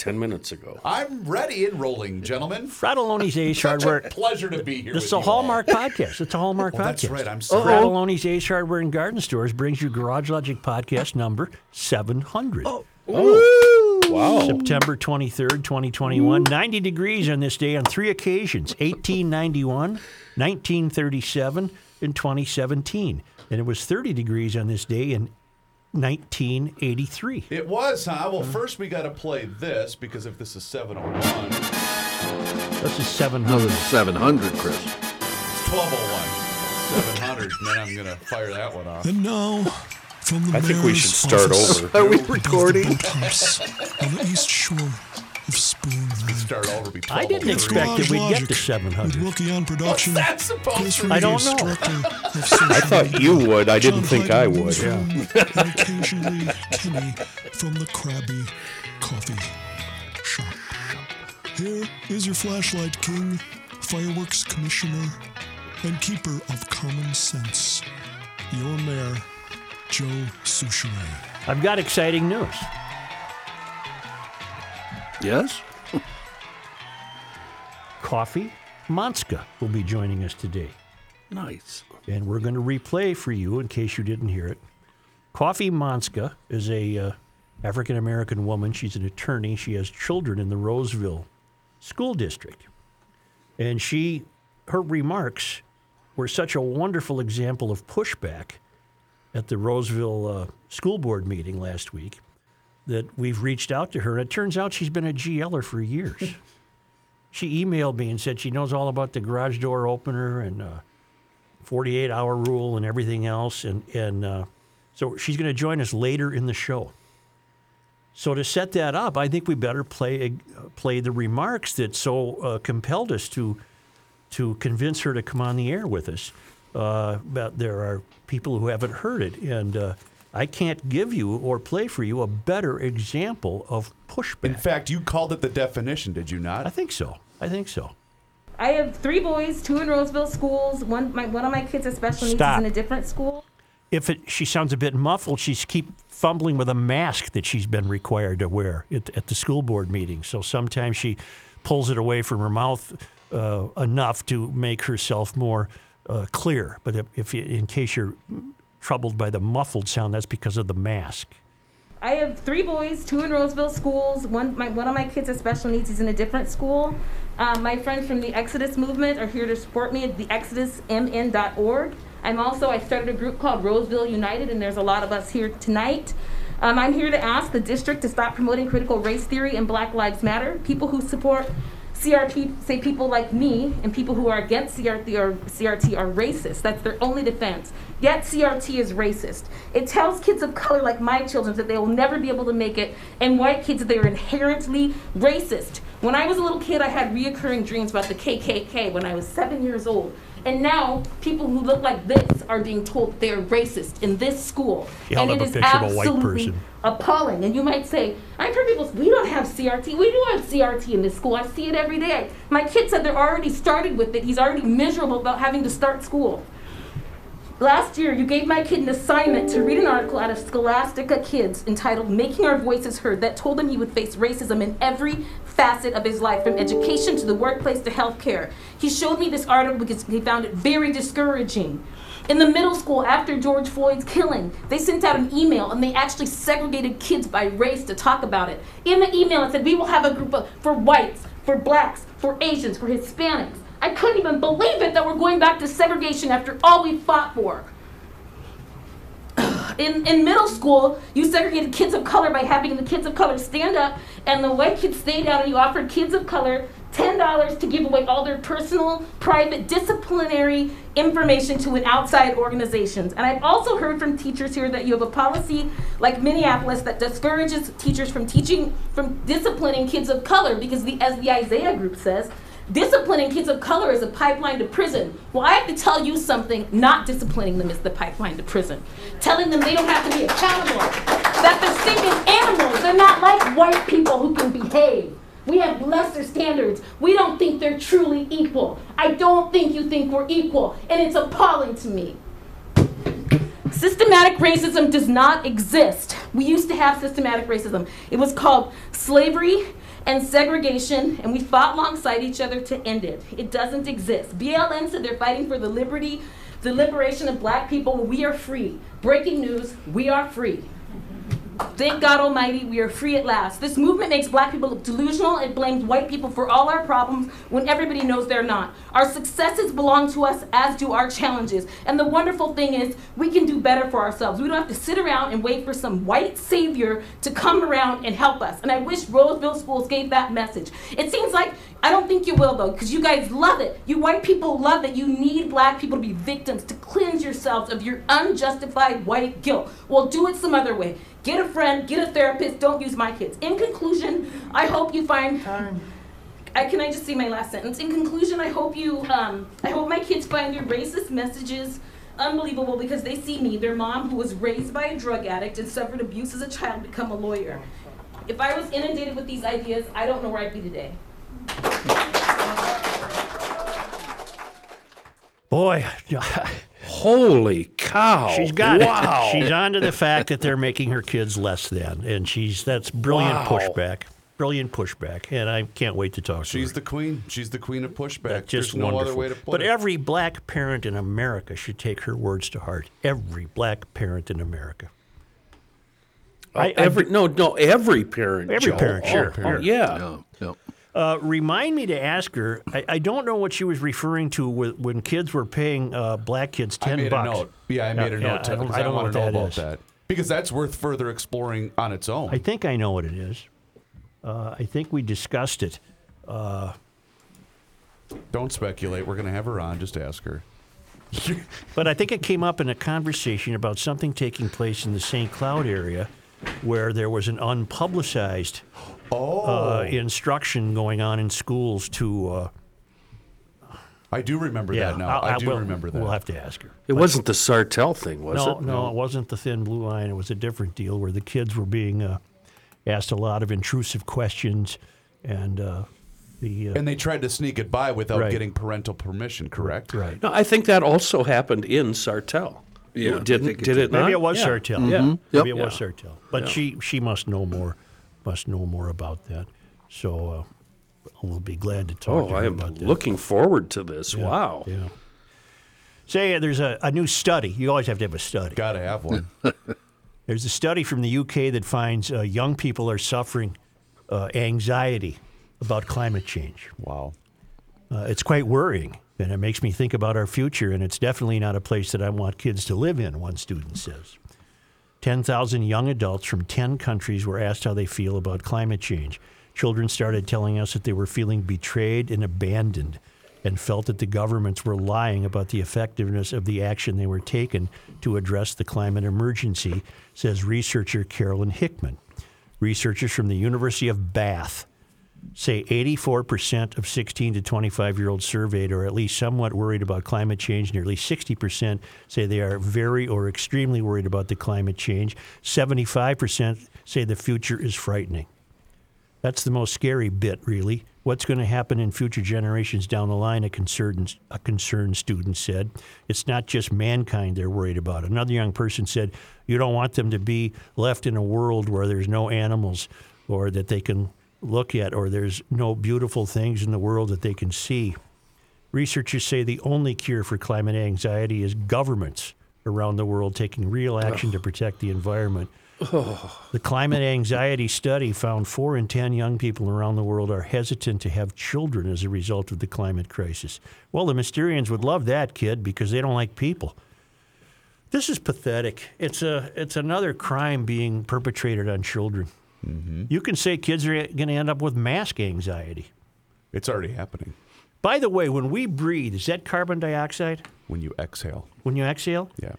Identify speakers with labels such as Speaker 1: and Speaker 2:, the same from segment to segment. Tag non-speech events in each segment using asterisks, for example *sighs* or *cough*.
Speaker 1: 10 minutes ago.
Speaker 2: I'm ready and rolling, gentlemen.
Speaker 3: Fratallone's Ace
Speaker 2: Such
Speaker 3: Hardware.
Speaker 2: a pleasure to be here.
Speaker 3: This
Speaker 2: with
Speaker 3: is a
Speaker 2: you
Speaker 3: Hallmark podcast. It's a Hallmark
Speaker 2: Oh,
Speaker 3: podcast.
Speaker 2: that's right. I'm sorry.
Speaker 3: Fratallone's Ace Hardware and Garden Stores brings you Garage Logic podcast number 700.
Speaker 1: oh, oh Wow.
Speaker 3: September 23rd, 2021. 90 degrees on this day on three occasions 1891, 1937, and 2017. And it was 30 degrees on this day in 1983.
Speaker 2: It was, huh? Well, uh-huh. first we got to play this because if this is 701,
Speaker 3: This is 700.
Speaker 1: This is 700, Chris.
Speaker 2: it's 1201. 700, and then I'm going to fire that one off.
Speaker 4: And now, from the
Speaker 1: I think we should start over. Are we
Speaker 4: above the
Speaker 1: recording?
Speaker 4: boathouse on the east shore of Spoon Lake.
Speaker 2: Start over. Be
Speaker 3: I didn't expect that we'd get to 700.
Speaker 4: With Rookie on production.
Speaker 2: What's that supposed to
Speaker 3: I don't know.
Speaker 4: Director of *laughs* social
Speaker 1: I thought you would. I didn't
Speaker 4: John
Speaker 1: think I
Speaker 4: Hyde
Speaker 1: would.
Speaker 4: the newsroom, and occasionally Kenny from the Krabby Coffee Shop. Here is your flashlight king, fireworks commissioner, and keeper of common sense, your mayor, Joe Soucheray.
Speaker 3: I've got exciting news.
Speaker 1: Yes?
Speaker 3: Kofi Montzka will be joining us today.
Speaker 1: Nice.
Speaker 3: and we're going to replay for you in case you didn't hear it. Kofi Montzka is a uh, African American woman. She's an attorney. She has children in the Roseville school district, and she her remarks were such a wonderful example of pushback at the Roseville uh, school board meeting last week that we've reached out to her. And it turns out she's been a GLer for years. *laughs* she emailed me and said she knows all about the garage door opener and. Uh, 48 hour rule and everything else. And, and uh, so she's going to join us later in the show. So to set that up, I think we better play uh, play the remarks that so uh, compelled us to to convince her to come on the air with us. Uh, but there are people who haven't heard it, and uh, I can't give you or play for you a better example of pushback.
Speaker 2: In fact, you called it the definition, did you not?
Speaker 3: I think so. I think so.
Speaker 5: I have three boys, two in Roseville schools. One, my, one of my kids has special needs
Speaker 3: Stop.
Speaker 5: is in a different school.
Speaker 3: if it, she sounds a bit muffled, she's keep fumbling with a mask that she's been required to wear at, at the school board meeting. So sometimes she pulls it away from her mouth uh, enough to make herself more uh, clear. But if, if in case you're troubled by the muffled sound, that's because of the mask.
Speaker 5: I have three boys, two in Roseville schools. One, my, one of my kids has special needs. He's in a different school. Um, my friends from the Exodus movement are here to support me at the exodusmn.org. I'm also, I started a group called Roseville United, and there's a lot of us here tonight. Um, I'm here to ask the district to stop promoting critical race theory and Black Lives Matter. People who support CRT say people like me and people who are against CRT are, CRT are racist. That's their only defense. Yet CRT is racist. It tells kids of color like my children that they will never be able to make it, and white kids that they are inherently racist. When I was a little kid, I had reoccurring dreams about the KKK when I was seven years old. And now people who look like this are being told they're racist in this school.
Speaker 3: You held
Speaker 5: and
Speaker 3: up
Speaker 5: it
Speaker 3: a
Speaker 5: is
Speaker 3: picture of a white
Speaker 5: absolutely
Speaker 3: person.
Speaker 5: appalling. And you might say, I've heard people say, we don't have CRT. We do have CRT in this school. I see it every day. My kid said they're already started with it. He's already miserable about having to start school. Last year, you gave my kid an assignment to read an article out of Scholastica Kids entitled Making Our Voices Heard that told him he would face racism in every facet of his life, from education to the workplace to healthcare. He showed me this article because he found it very discouraging. In the middle school, after George Floyd's killing, they sent out an email and they actually segregated kids by race to talk about it. In the email, it said, We will have a group of, for whites, for blacks, for Asians, for Hispanics. I couldn't even believe it that we're going back to segregation after all we fought for. In, in middle school, you segregated kids of color by having the kids of color stand up, and the white kids stay down, and you offered kids of color $10 to give away all their personal, private, disciplinary information to an outside organizations. And I've also heard from teachers here that you have a policy like Minneapolis that discourages teachers from teaching, from disciplining kids of color because the, as the Isaiah group says, disciplining kids of color is a pipeline to prison. Well, I have to tell you something, not disciplining them is the pipeline to prison. Telling them they don't have to be accountable, that they're stinking animals, they're not like white people who can behave. We have lesser standards. We don't think they're truly equal. I don't think you think we're equal, and it's appalling to me. Systematic racism does not exist. We used to have systematic racism. It was called slavery and segregation, and we fought alongside each other to end it. It doesn't exist. BLM said they're fighting for the liberty, the liberation of black people. We are free. Breaking news, we are free. Thank God Almighty, we are free at last. This movement makes black people look delusional. It blames white people for all our problems when everybody knows they're not. Our successes belong to us, as do our challenges. And the wonderful thing is, we can do better for ourselves. We don't have to sit around and wait for some white savior to come around and help us. And I wish Roseville schools gave that message. It seems like, I don't think you will though, because you guys love it. You white people love that you need black people to be victims, to cleanse yourselves of your unjustified white guilt. Well, do it some other way. Get a friend, get a therapist, don't use my kids. In conclusion, I hope you find I, can I just see my last sentence? In conclusion, I hope you, um, I hope my kids find your racist messages unbelievable because they see me, their mom, who was raised by a drug addict and suffered abuse as a child, become a lawyer. If I was inundated with these ideas, I don't know where I'd be today.
Speaker 3: Boy, *laughs*
Speaker 1: Holy cow.
Speaker 3: she's got
Speaker 1: wow.
Speaker 3: it. She's on to the fact that they're making her kids less than, and she's that's brilliant
Speaker 1: Wow.
Speaker 3: pushback. Brilliant pushback, and I can't wait to talk to her.
Speaker 2: She's
Speaker 3: her.
Speaker 2: the queen. She's the queen of pushback.
Speaker 3: That's just
Speaker 2: There's no
Speaker 3: wonderful.
Speaker 2: other way to put
Speaker 3: but
Speaker 2: it.
Speaker 3: every black parent in America should take her words to heart. Every black parent in America. Oh, I- I-
Speaker 1: every no, no, every parent.
Speaker 3: Every
Speaker 1: Joe.
Speaker 3: parent,
Speaker 1: Oh,
Speaker 3: sure.
Speaker 1: oh, yeah.
Speaker 6: No, no.
Speaker 3: Uh, remind me to ask her. I, I don't know what she was referring to with, when kids were paying uh, black kids
Speaker 2: I
Speaker 3: ten
Speaker 2: made
Speaker 3: bucks.
Speaker 2: a note. Yeah, I made a
Speaker 3: Yeah,
Speaker 2: note
Speaker 3: I don't- I
Speaker 2: I,
Speaker 3: don't know
Speaker 2: want to know about
Speaker 3: is.
Speaker 2: that. Because that's worth further exploring on its own.
Speaker 3: I think I know what it is. Uh, I think we discussed it.
Speaker 2: Don't speculate. We're going to have her on. Just ask her. *laughs*
Speaker 3: But I think it came up in a conversation about something taking place in the St. Cloud area where there was an unpublicized uh, instruction going on in schools to. Uh,
Speaker 2: I do remember
Speaker 3: yeah,
Speaker 2: that now.
Speaker 3: I'll-
Speaker 2: I,
Speaker 3: I
Speaker 2: do
Speaker 3: will-
Speaker 2: remember that.
Speaker 3: We'll have to ask her.
Speaker 1: It wasn't the Sartell thing, was
Speaker 3: no,
Speaker 1: it?
Speaker 3: no, no, it wasn't the thin blue line. It was a different deal where the kids were being uh, asked a lot of intrusive questions, and uh, the uh,
Speaker 2: and they tried to sneak it by without
Speaker 3: Right.
Speaker 2: getting parental permission, correct?
Speaker 3: right.
Speaker 1: No, I think that also happened in Sartell.
Speaker 6: Yeah,
Speaker 1: didn't
Speaker 6: think it
Speaker 1: did it
Speaker 6: did.
Speaker 1: not?
Speaker 3: Maybe it was
Speaker 1: Yeah.
Speaker 3: Sartell.
Speaker 1: Yeah.
Speaker 3: Maybe
Speaker 1: Yep.
Speaker 3: it was
Speaker 1: Yeah.
Speaker 3: Sartell. But she she must know more, must know more about that. So uh, we'll be glad to talk
Speaker 1: Oh,
Speaker 3: to her
Speaker 1: I am
Speaker 3: about that.
Speaker 1: looking forward to this. Wow.
Speaker 3: Yeah. Say uh, there's a, a new study. You always have to have a study.
Speaker 2: Got to have one. *laughs*
Speaker 3: There's a study from the UK that finds uh, young people are suffering uh, anxiety about climate change.
Speaker 2: wow.
Speaker 3: Uh, it's quite worrying, and it makes me think about our future. And it's definitely not a place that I want kids to live in. One student says. 10,000 young adults from 10 countries were asked how they feel about climate change. Children started telling us that they were feeling betrayed and abandoned and felt that the governments were lying about the effectiveness of the action they were taking to address the climate emergency, says researcher Caroline Hickman. Researchers from the University of Bath say 84% of 16 to 25 year olds surveyed are at least somewhat worried about climate change. Nearly 60% say they are very or extremely worried about the climate change. 75% say the future is frightening. That's the most scary bit, really. What's going to happen in future generations down the line, a concerned, a concerned student said. It's not just mankind they're worried about. Another young person said, You don't want them to be left in a world where there's no animals or that they can look at, or there's no beautiful things in the world that they can see. Researchers say the only cure for climate anxiety is governments around the world taking real action to protect the environment. The climate anxiety study found four in 10 young people around the world are hesitant to have children as a result of the climate crisis. Well, the Mysterians would love that, kid, because they don't like people. This is pathetic. It's, a, it's another crime being perpetrated on children. Mm-hmm. You can say kids are going to end up with mask anxiety.
Speaker 2: It's already happening
Speaker 3: By the way, when we breathe, is that carbon dioxide
Speaker 2: when you exhale.
Speaker 3: when you exhale?
Speaker 2: Yeah.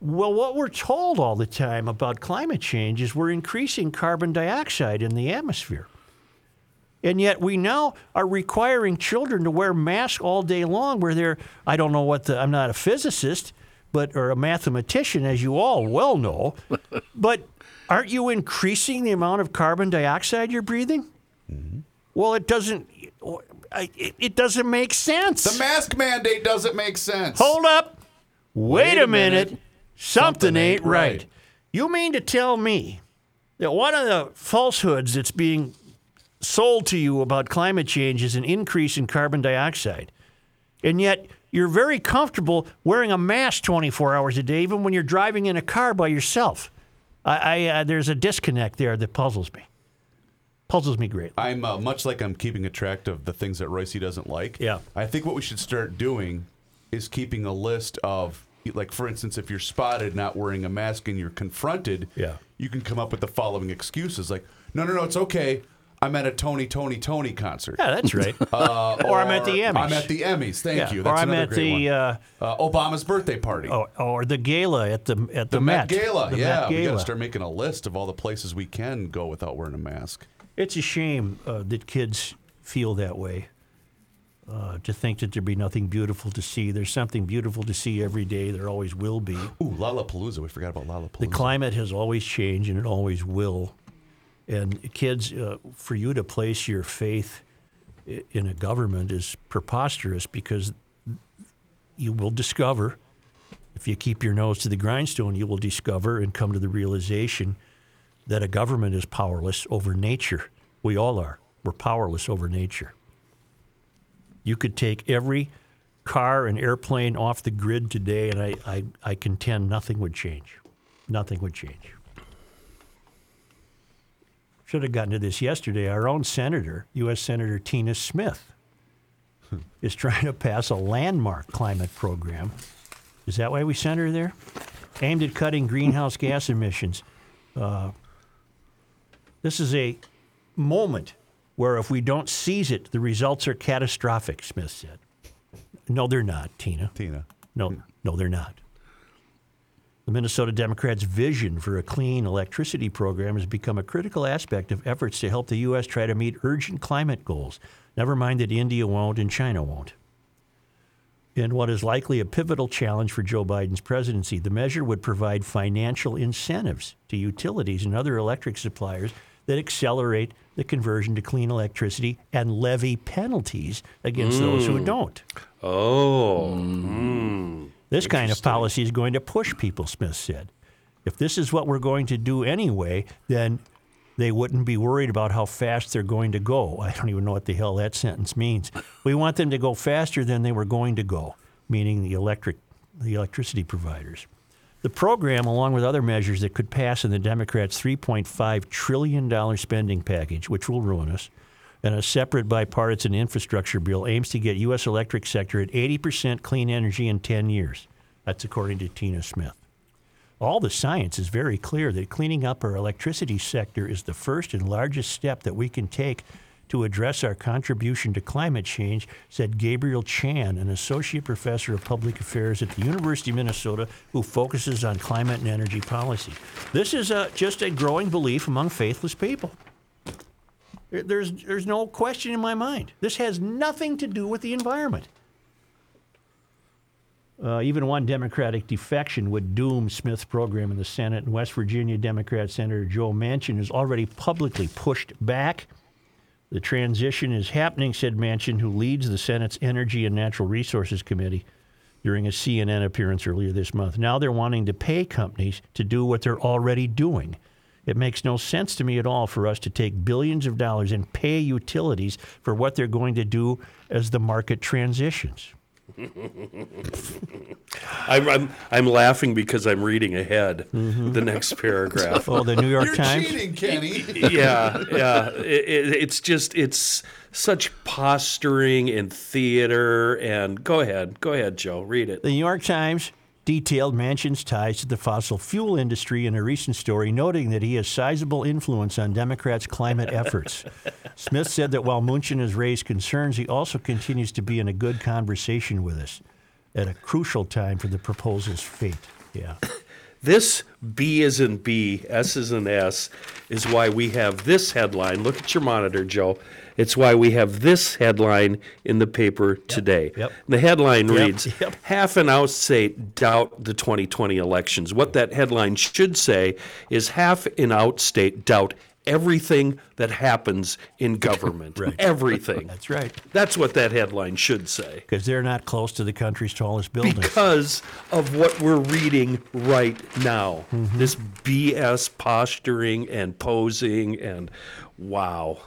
Speaker 3: Well, what we're told all the time about climate change is we're increasing carbon dioxide in the atmosphere. And yet we now are requiring children to wear masks all day long where they're, I don't know what the, I'm not a physicist, but, or a mathematician, as you all well know, but aren't you increasing the amount of carbon dioxide you're breathing? Mm-hmm. Well, it doesn't, it, it doesn't make sense.
Speaker 2: The mask mandate doesn't make sense.
Speaker 3: Hold up. Wait,
Speaker 2: Wait
Speaker 3: a
Speaker 2: a
Speaker 3: minute.
Speaker 2: minute.
Speaker 3: Something,
Speaker 2: Something
Speaker 3: ain't
Speaker 2: ain't
Speaker 3: right.
Speaker 2: right.
Speaker 3: You mean to tell me that one of the falsehoods that's being sold to you about climate change is an increase in carbon dioxide, and yet you're very comfortable wearing a mask 24 hours a day, even when you're driving in a car by yourself? I, I uh, there's a disconnect there that puzzles me. Puzzles me greatly.
Speaker 2: I'm uh, much like I'm keeping a track of the things that Royce doesn't like.
Speaker 3: Yeah.
Speaker 2: I think what we should start doing is keeping a list of, like, for instance, if you're spotted not wearing a mask and you're confronted,
Speaker 3: Yeah.
Speaker 2: you can come up with the following excuses like, no, no, no, it's okay. I'm at a Tony, Tony, Tony concert.
Speaker 3: Yeah, that's right. *laughs*
Speaker 2: Uh,
Speaker 3: Or I'm at the Emmys.
Speaker 2: I'm at the Emmys. Thank
Speaker 3: Yeah,
Speaker 2: you.
Speaker 3: or I'm at the, uh,
Speaker 2: Uh, Obama's birthday party.
Speaker 3: or, or the gala at the at the,
Speaker 2: the Met,
Speaker 3: Met
Speaker 2: Gala.
Speaker 3: The
Speaker 2: yeah,
Speaker 3: Met
Speaker 2: we got to start making a list of all the places we can go without wearing a mask.
Speaker 3: It's a shame uh, that kids feel that way. Uh, to think that there'd be nothing beautiful to see. There's something beautiful to see every day. There always will be.
Speaker 2: Ooh, Lollapalooza. We forgot about Lollapalooza.
Speaker 3: The climate has always changed, and it always will. And kids, uh, for you to place your faith in a government is preposterous because you will discover, if you keep your nose to the grindstone, you will discover and come to the realization that a government is powerless over nature. We all are. We're powerless over nature. You could take every car and airplane off the grid today, and I, I, I contend nothing would change. Nothing would change. Should have gotten to this yesterday. Our own senator, U.S. Senator Tina Smith, is trying to pass a landmark climate program. Is that why we sent her there? Aimed at cutting greenhouse gas emissions. Uh, this is a moment where if we don't seize it, the results are catastrophic, Smith said. No, they're not, Tina.
Speaker 2: Tina.
Speaker 3: No, no, they're not. The Minnesota Democrats' vision for a clean electricity program has become a critical aspect of efforts to help the U.S. try to meet urgent climate goals. Never mind that India won't and China won't. In what is likely a pivotal challenge for Joe Biden's presidency, the measure would provide financial incentives to utilities and other electric suppliers that accelerate the conversion to clean electricity and levy penalties against those who mm. don't.
Speaker 1: Oh. Mm. Mm.
Speaker 3: This kind of policy is going to push people, Smith said. If this is what we're going to do anyway, then they wouldn't be worried about how fast they're going to go. I don't even know what the hell that sentence means. We want them to go faster than they were going to go, meaning the electric the electricity providers. The program, along with other measures that could pass in the Democrats' $3.5 trillion spending package, which will ruin us, and a separate bipartisan infrastructure bill aims to get U.S. electric sector at 80% clean energy in 10 years. That's according to Tina Smith. All the science is very clear that cleaning up our electricity sector is the first and largest step that we can take to address our contribution to climate change, said Gabriel Chan, an associate professor of public affairs at the University of Minnesota who focuses on climate and energy policy. This is a, just a growing belief among faithless people. There- There's, there's no question in my mind. This has nothing to do with the environment. Uh, even one Democratic defection would doom Smith's program in the Senate. And West Virginia Democrat Senator Joe Manchin has already publicly pushed back The transition is happening, said Manchin, who leads the Senate's Energy and Natural Resources Committee during a CNN appearance earlier this month. Now they're wanting to pay companies to do what they're already doing. It makes no sense to me at all for us to take billions of dollars and pay utilities for what they're going to do as the market transitions. *laughs*
Speaker 1: I'm, I'm, I'm laughing because I'm reading ahead mm-hmm. the next paragraph.
Speaker 3: Oh, the New York
Speaker 2: You're
Speaker 3: Times?
Speaker 2: cheating, Kenny. *laughs*
Speaker 1: yeah, yeah. It, it, it's just it's such posturing and theater. And go ahead, go ahead, Joe. Read it.
Speaker 3: The New York Times detailed Manchin's ties to the fossil fuel industry in a recent story, noting that he has sizable influence on Democrats' climate efforts. *laughs* Smith said that while Manchin has raised concerns, he also continues to be in a good conversation with us at a crucial time for the proposal's fate. Yeah. *coughs*
Speaker 1: This B is in B, S is in S, is why we have this headline. Look at your monitor, Joe. It's why we have this headline in the paper today.
Speaker 3: yep.
Speaker 1: The headline
Speaker 3: Yep,
Speaker 1: reads
Speaker 3: yep.
Speaker 1: Half an out state doubt the 2020 elections. What that headline should say is half an out state doubt everything that happens in *laughs* government. Everything.
Speaker 3: That's right.
Speaker 1: That's what that headline should say.
Speaker 3: Because they're not close to the country's tallest building.
Speaker 1: Because of what we're reading right now. Mm-hmm. This BS posturing and posing and wow.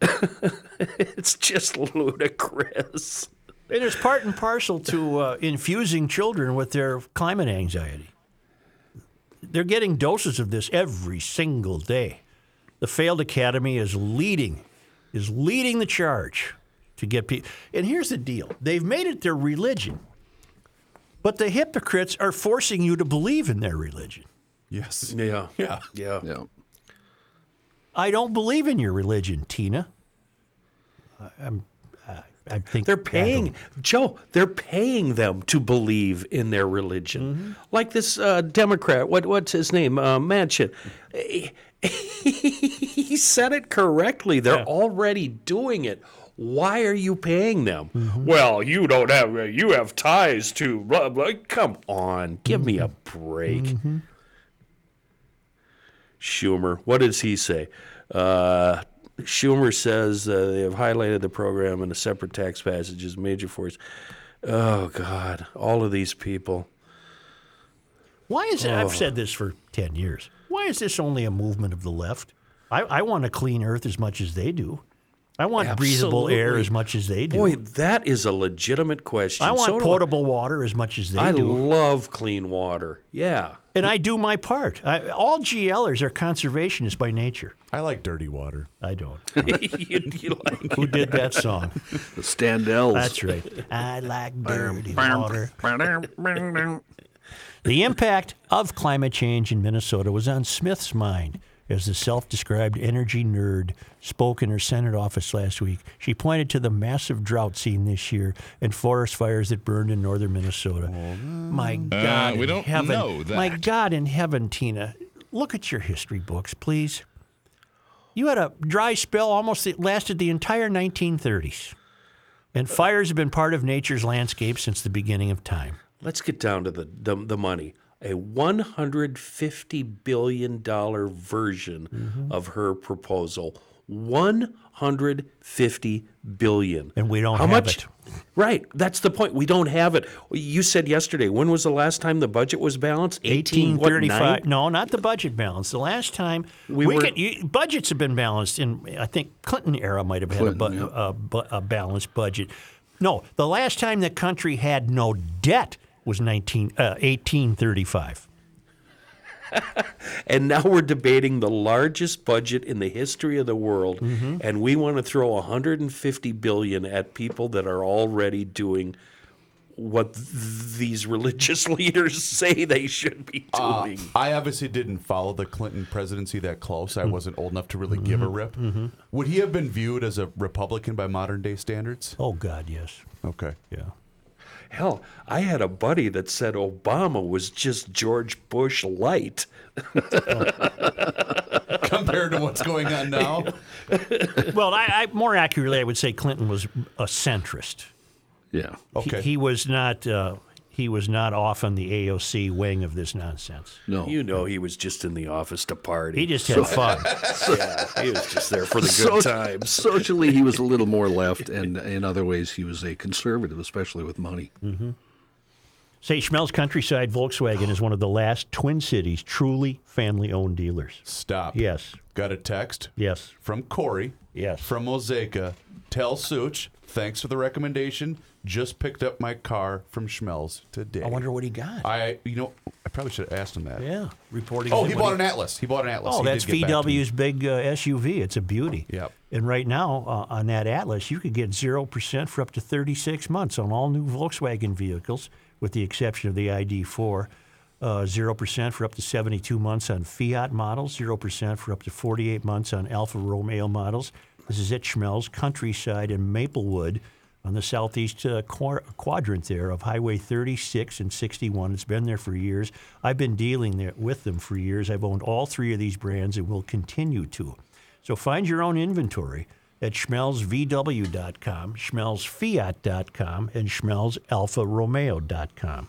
Speaker 1: *laughs* it's just ludicrous.
Speaker 3: And it's part and parcel to uh, infusing children with their climate anxiety. They're getting doses of this every single day. The failed academy is leading, is leading the charge to get people. And here's the deal: they've made it their religion, but the hypocrites are forcing you to believe in their religion.
Speaker 2: Yes.
Speaker 1: Yeah.
Speaker 2: Yeah.
Speaker 1: Yeah.
Speaker 6: Yeah.
Speaker 3: I don't believe in your religion, Tina. I- I'm. I- I think
Speaker 1: They're paying Joe. They're paying them to believe in their religion, like this uh, Democrat. What what's his name? Uh, Manchin. *laughs* he said it correctly. They're already doing it. Why are you paying them? Well, you don't have you have ties to blah blah. Come on, give me a break. Schumer, what does he say? Uh, Schumer says uh, they have highlighted the program in a separate tax passage as major force. Oh God, all of these people.
Speaker 3: Why is it? I've said this for 10 years. Why is this only a movement of the left? I, I want a clean earth as much as they do. I want breathable air as much as they do.
Speaker 1: Boy, that is a legitimate question.
Speaker 3: I want
Speaker 1: So
Speaker 3: potable water as much as they
Speaker 1: I
Speaker 3: do.
Speaker 1: I love clean water. Yeah.
Speaker 3: And I do my part. I, all GLers are conservationists by nature.
Speaker 2: I like dirty water.
Speaker 3: I don't. *laughs*
Speaker 1: you, you like
Speaker 3: Who did that song?
Speaker 6: The Standells.
Speaker 3: That's right. I like dirty water. The impact of climate change in Minnesota was on Smith's mind as the self described energy nerd spoke in her Senate office last week. She pointed to the massive drought seen this year and forest fires that burned in northern Minnesota. My uh, God,
Speaker 7: we
Speaker 3: in
Speaker 7: don't
Speaker 3: heaven.
Speaker 7: know
Speaker 3: My. God in heaven, Tina, look at your history books, please. You had a dry spell almost that lasted the entire 1930s. And fires have been part of nature's landscape since the beginning of time.
Speaker 1: Let's get down to the, the, the money. A $150 billion version
Speaker 3: Mm-hmm.
Speaker 1: of her proposal. 150 billion.
Speaker 3: And we don't
Speaker 1: How
Speaker 3: have
Speaker 1: much?
Speaker 3: it.
Speaker 1: Right. That's the point. We don't have it. You said yesterday, when was the last time the budget was balanced? 18, what,
Speaker 3: 1835.
Speaker 1: nine?
Speaker 3: No, not the budget balance. The last time
Speaker 1: We
Speaker 3: we,
Speaker 1: were-
Speaker 3: can, you, budgets have been balanced in, I think Clinton era might have had a, bu-
Speaker 6: Clinton,
Speaker 3: a, a balanced budget. No, the last time the country had no debt was 19, uh, 1835. *laughs*
Speaker 1: And now we're debating the largest budget in the history of the world,
Speaker 3: Mm-hmm.
Speaker 1: and we want to throw 150 billion at people that are already doing what th- these religious *laughs* leaders say they should be
Speaker 2: Uh,
Speaker 1: doing.
Speaker 2: I obviously didn't follow the Clinton presidency that close. I wasn't old enough to really give a rip. Would he have been viewed as a Republican by modern day standards?
Speaker 3: Oh, God, yes.
Speaker 2: Okay.
Speaker 3: Yeah.
Speaker 1: Hell, I had a buddy that said Obama was just George Bush light. *laughs*
Speaker 2: Compared to what's going on now? *laughs*
Speaker 3: Well, I, I, more accurately, I would say Clinton was a centrist.
Speaker 6: Yeah.
Speaker 3: He-
Speaker 2: Okay.
Speaker 3: He, was not. Uh, he was not off on the AOC wing of this nonsense.
Speaker 6: No.
Speaker 1: You know, he was just in the office to party.
Speaker 3: He just had fun. *laughs*
Speaker 1: yeah, he was just there for the good
Speaker 6: So-
Speaker 1: times.
Speaker 6: Socially, he was a little more left, *laughs* and in other ways, he was a conservative, especially with money. Mm-hmm.
Speaker 3: Say, Schmelz Countryside Volkswagen is one of the last Twin Cities truly family owned dealers.
Speaker 2: Stop.
Speaker 3: Yes.
Speaker 2: Got a text
Speaker 3: Yes.
Speaker 2: from Corey.
Speaker 3: Yes.
Speaker 2: From Mosaica. Tell Such, thanks for the recommendation. Just picked up my car from Schmelz today.
Speaker 3: I wonder what he got.
Speaker 2: I, you know, I probably should have asked him that.
Speaker 3: yeah. Reporting.
Speaker 2: Oh, he bought an Atlas. He bought an Atlas.
Speaker 3: Oh,
Speaker 2: He
Speaker 3: that's
Speaker 2: did get back to me.
Speaker 3: VW's big uh, SUV. It's a beauty.
Speaker 2: Yep.
Speaker 3: And right now, uh, on that Atlas, you could get 0% for up to 36 months on all new Volkswagen vehicles, with the exception of the ID4. Uh, 0% for up to 72 months on Fiat models, 0% for up to 48 months on Alfa Romeo models. This is at Schmelz, Countryside, and Maplewood on the southeast uh, quar- quadrant there of Highway 36 and 61. It's been there for years. I've been dealing there with them for years. I've owned all three of these brands and will continue to. So find your own inventory at schmelzvw.com, schmelzfiat.com, and schmelzalfaromeo.com.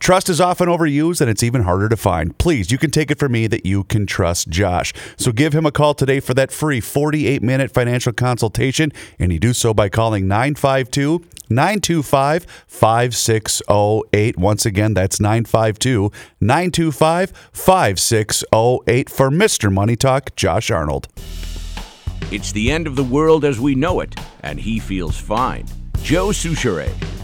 Speaker 2: Trust is often overused and it's even harder to find. Please, you can take it from me that you can trust Josh. So give him a call today for that free 48 minute financial consultation, and you do so by calling 952 925 5608. Once again, that's 952 925 5608 for Mr. Money Talk, Josh Arnold.
Speaker 7: It's the end of the world as we know it, and he feels fine. Joe Soucheray.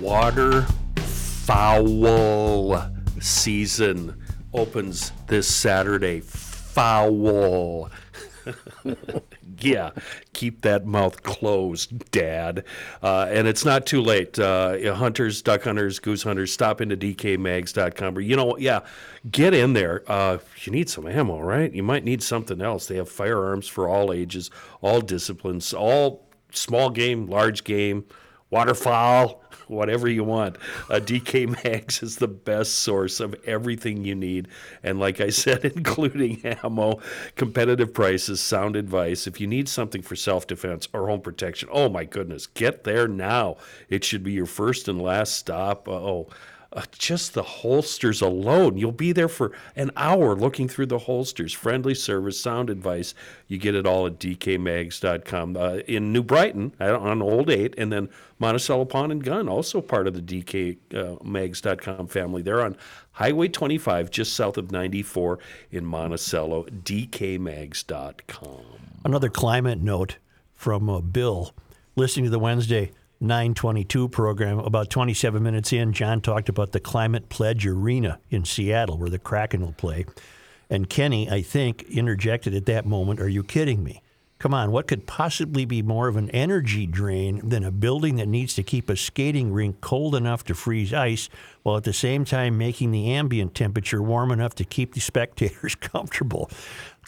Speaker 1: Water fowl season opens this Saturday. Fowl. *laughs* yeah, keep that mouth closed, Dad. Uh, and it's not too late. Uh, hunters, duck hunters, goose hunters, stop into dkmags.com. Or, you know, yeah, get in there. Uh, you need some ammo, right? You might need something else. They have firearms for all ages, all disciplines, all small game, large game, waterfowl, whatever you want. Uh, DK Mags is the best source of everything you need. And like I said, *laughs* including ammo, competitive prices, sound advice. If you need something for self defense or home protection, oh my goodness, get there now. It should be your first and last stop. Uh, oh, uh, just the holsters alone. You'll be there for an hour looking through the holsters. Friendly service, sound advice. You get it all at dkmags.com. Uh, in New Brighton, uh, on Old 8, and then Monticello Pawn and Gun, also part of the dkmags.com family. They're on Highway 25, just south of 94 in Monticello. dkmags.com.
Speaker 3: Another climate note from uh, Bill. Listening to the Wednesday 922 program, about 27 minutes in, John talked about the Climate Pledge Arena in Seattle where the Kraken will play. And Kenny, I think, interjected at that moment, Are you kidding me? Come on, what could possibly be more of an energy drain than a building that needs to keep a skating rink cold enough to freeze ice while at the same time making the ambient temperature warm enough to keep the *laughs* spectators comfortable?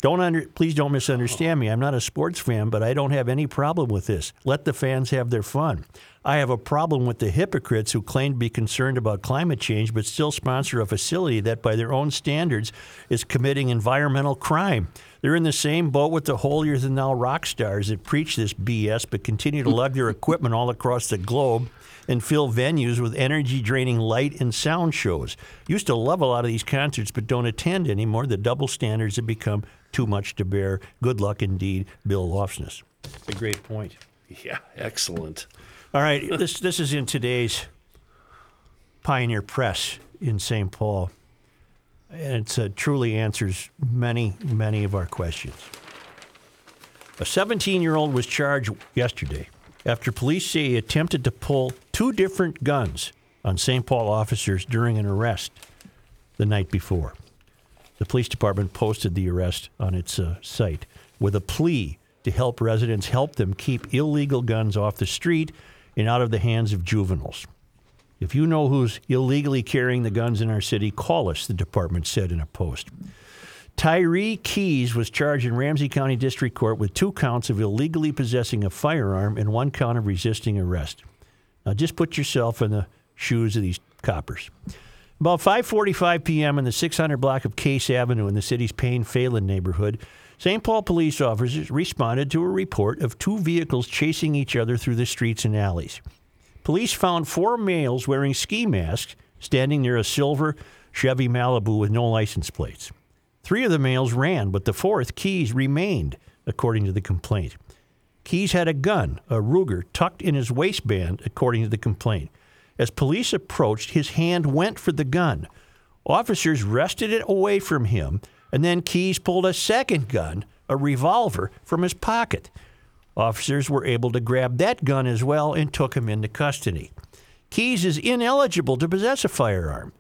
Speaker 3: Don't under, please don't misunderstand me. I'm not a sports fan, but I don't have any problem with this. Let the fans have their fun. I have a problem with the hypocrites who claim to be concerned about climate change but still sponsor a facility that, by their own standards, is committing environmental crime. They're in the same boat with the holier than thou rock stars that preach this BS but continue to lug their *laughs* equipment all across the globe and fill venues with energy draining light and sound shows. Used to love a lot of these concerts but don't attend anymore. The double standards have become too much to bear. Good luck indeed, Bill Lofsness. A great point.
Speaker 1: Yeah, excellent.
Speaker 3: All right, this this is in today's Pioneer Press in St. Paul, and it uh, truly answers many many of our questions. A 17 year old was charged yesterday after police say he attempted to pull two different guns on St. Paul officers during an arrest the night before. The police department posted the arrest on its uh, site with a plea to help residents help them keep illegal guns off the street and out of the hands of juveniles. If you know who's illegally carrying the guns in our city, call us, the department said in a post. Tyree Keys was charged in Ramsey County District Court with two counts of illegally possessing a firearm and one count of resisting arrest. Now, just put yourself in the shoes of these coppers. About 5:45 p.m. in the 600 block of Case Avenue in the city's Payne Phalen neighborhood, St. Paul police officers responded to a report of two vehicles chasing each other through the streets and alleys. Police found four males wearing ski masks standing near a silver Chevy Malibu with no license plates. Three of the males ran, but the fourth, Keys, remained, according to the complaint. Keys had a gun, a Ruger, tucked in his waistband, according to the complaint. As police approached, his hand went for the gun. Officers wrested it away from him, and then Keys pulled a second gun, a revolver, from his pocket. Officers were able to grab that gun as well and took him into custody. Keys is ineligible to possess a firearm,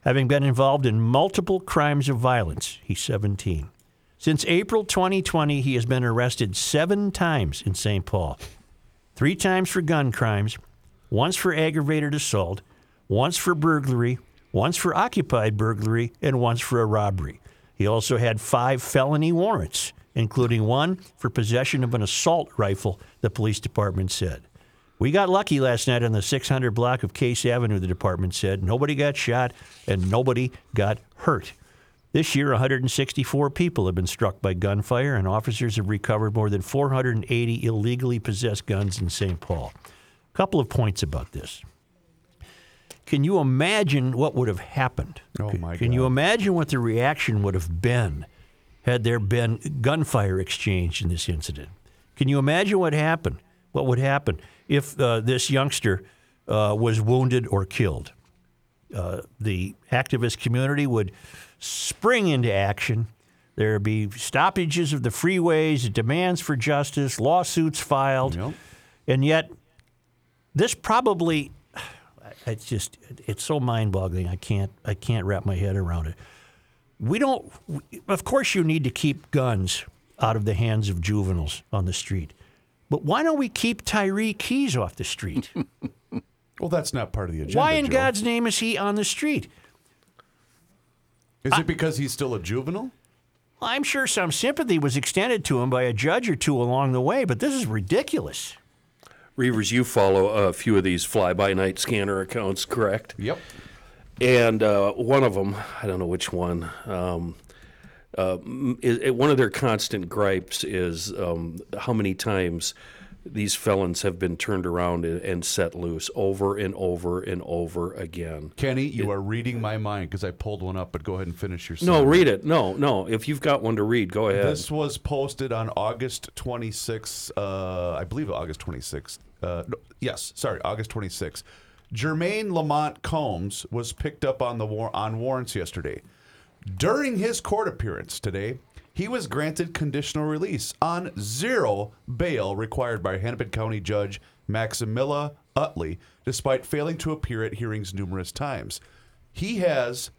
Speaker 3: having been involved in multiple crimes of violence. He's 17. Since April 2020, he has been arrested seven times in St. Paul three times for gun crimes, once for aggravated assault, once for burglary, once for occupied burglary, and once for a robbery. He also had five felony warrants, including one for possession of an assault rifle, the police department said. We got lucky last night on the 600 block of Case Avenue, the department said. Nobody got shot and nobody got hurt. This year, 164 people have been struck by gunfire, and officers have recovered more than 480 illegally possessed guns in St. Paul. A couple of points about this. Can you imagine what would have happened?
Speaker 2: Oh,
Speaker 3: Can-
Speaker 2: my
Speaker 3: Can you imagine what the reaction would have been had there been gunfire exchanged in this incident? Can you imagine what happened? What would happen if uh, this youngster uh, was wounded or killed? Uh, the activist community would spring into action. There would be stoppages of the freeways, demands for justice, lawsuits filed, and yet this probably it's just it's so mind-boggling. I can't I can't wrap my head around it. We don't. Of course, you need to keep guns out of the hands of juveniles on the street, but why don't we keep Tyree Keys off the street? *laughs*
Speaker 2: Well, that's not part of the agenda.
Speaker 3: why in
Speaker 2: Joe.
Speaker 3: God's name is he on the street?
Speaker 2: Is it because he's still a juvenile?
Speaker 3: I'm sure some sympathy was extended to him by a judge or two along the way, but this is ridiculous.
Speaker 1: Reavers, you follow a few of these fly-by-night scanner accounts, correct?
Speaker 2: Yep.
Speaker 1: And uh, one of them, I don't know which one, um, uh, is, is- one of their constant gripes is um, how many times these felons have been turned around and, and set loose over and over and over again.
Speaker 2: Kenny, you are reading my mind because I pulled one up, but go ahead and finish your
Speaker 1: No, read it. No, no. If you've got one to read, go ahead.
Speaker 2: This was posted on August 26th, uh, I believe August 26th. Uh, no, yes, sorry, August 26th. Jermaine Lamont Combs was picked up on the war- on warrants yesterday. During his court appearance today, he was granted conditional release on zero bail required by Hennepin County Judge Maximillia Utley, despite failing to appear at hearings numerous times. He has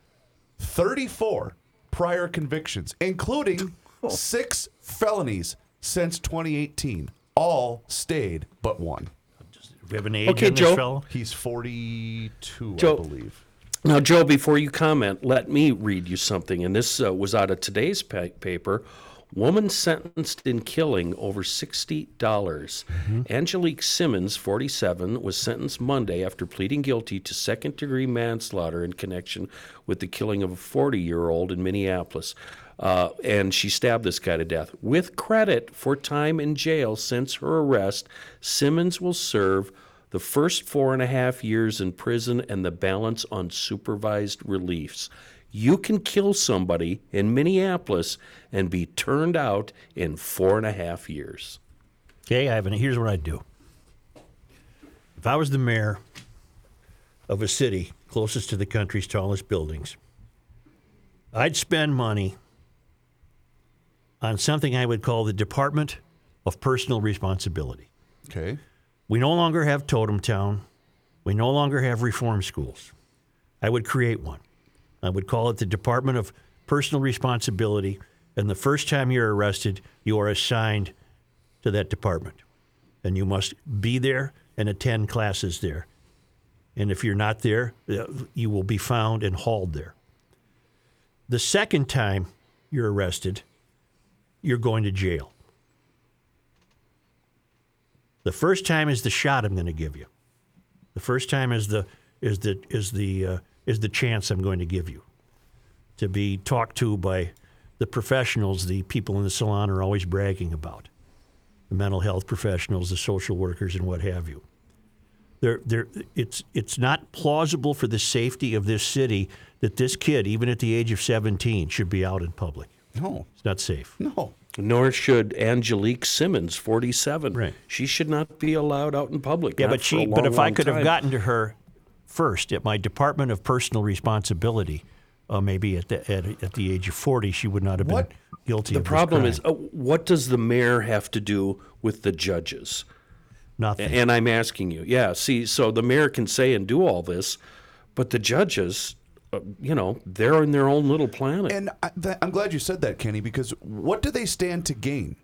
Speaker 2: 34 prior convictions, including *laughs* six felonies since 2018. All stayed but one.
Speaker 3: Do we have an age
Speaker 1: Okay,
Speaker 3: on
Speaker 1: Joe.
Speaker 3: fellow?
Speaker 2: He's 42,
Speaker 1: Joe.
Speaker 2: I believe.
Speaker 1: Now, Joe, before you comment, let me read you something. And this uh, was out of today's pa- paper. Woman sentenced in killing over $60. dollars Angelique Simmons, 47, was sentenced Monday after pleading guilty to second degree manslaughter in connection with the killing of a 40 year old in Minneapolis. Uh, and she stabbed this guy to death. With credit for time in jail since her arrest, Simmons will serve the first four and a half years in prison and the balance on supervised reliefs. You can kill somebody in Minneapolis and be turned out in four and a half years.
Speaker 3: Okay, Ivan, here's what I'd do. If I was the mayor of a city closest to the country's tallest buildings, I'd spend money on something I would call the Department of Personal Responsibility.
Speaker 2: Okay.
Speaker 3: We no longer have Totem Town. We no longer have reform schools. I would create one. I would call it the Department of Personal Responsibility. And the first time you're arrested, you are assigned to that department. And you must be there and attend classes there. And if you're not there, uh, you will be found and hauled there. The second time you're arrested, you're going to jail. The first time is the shot I'm going to give you. The first time is the is the is the uh, is the chance I'm going to give you to be talked to by the professionals the people in the salon are always bragging about, the mental health professionals, the social workers, and what have you. There, there, it's it's not plausible for the safety of this city that this kid, even at the age of 17, should be out in public.
Speaker 2: No,
Speaker 3: It's not safe.
Speaker 2: no.
Speaker 1: Nor should Angelique Simmons, 47.
Speaker 3: Right.
Speaker 1: She should not be allowed out in public.
Speaker 3: Yeah, but she.
Speaker 1: a
Speaker 3: but if I
Speaker 1: long
Speaker 3: could have gotten to her first at my Department of Personal Responsibility, uh, maybe at the at, at the age of 40, she would not have
Speaker 1: What?
Speaker 3: been guilty.
Speaker 1: The
Speaker 3: of this
Speaker 1: problem
Speaker 3: crime.
Speaker 1: is, uh, what does the mayor have to do with the judges?
Speaker 3: nothing.
Speaker 1: And I'm asking you, yeah. See, so the mayor can say and do all this, but the judges, uh, you know, they're in their own little planet.
Speaker 2: And I, th- I'm glad you said that, Kenny, because what do they stand to gain?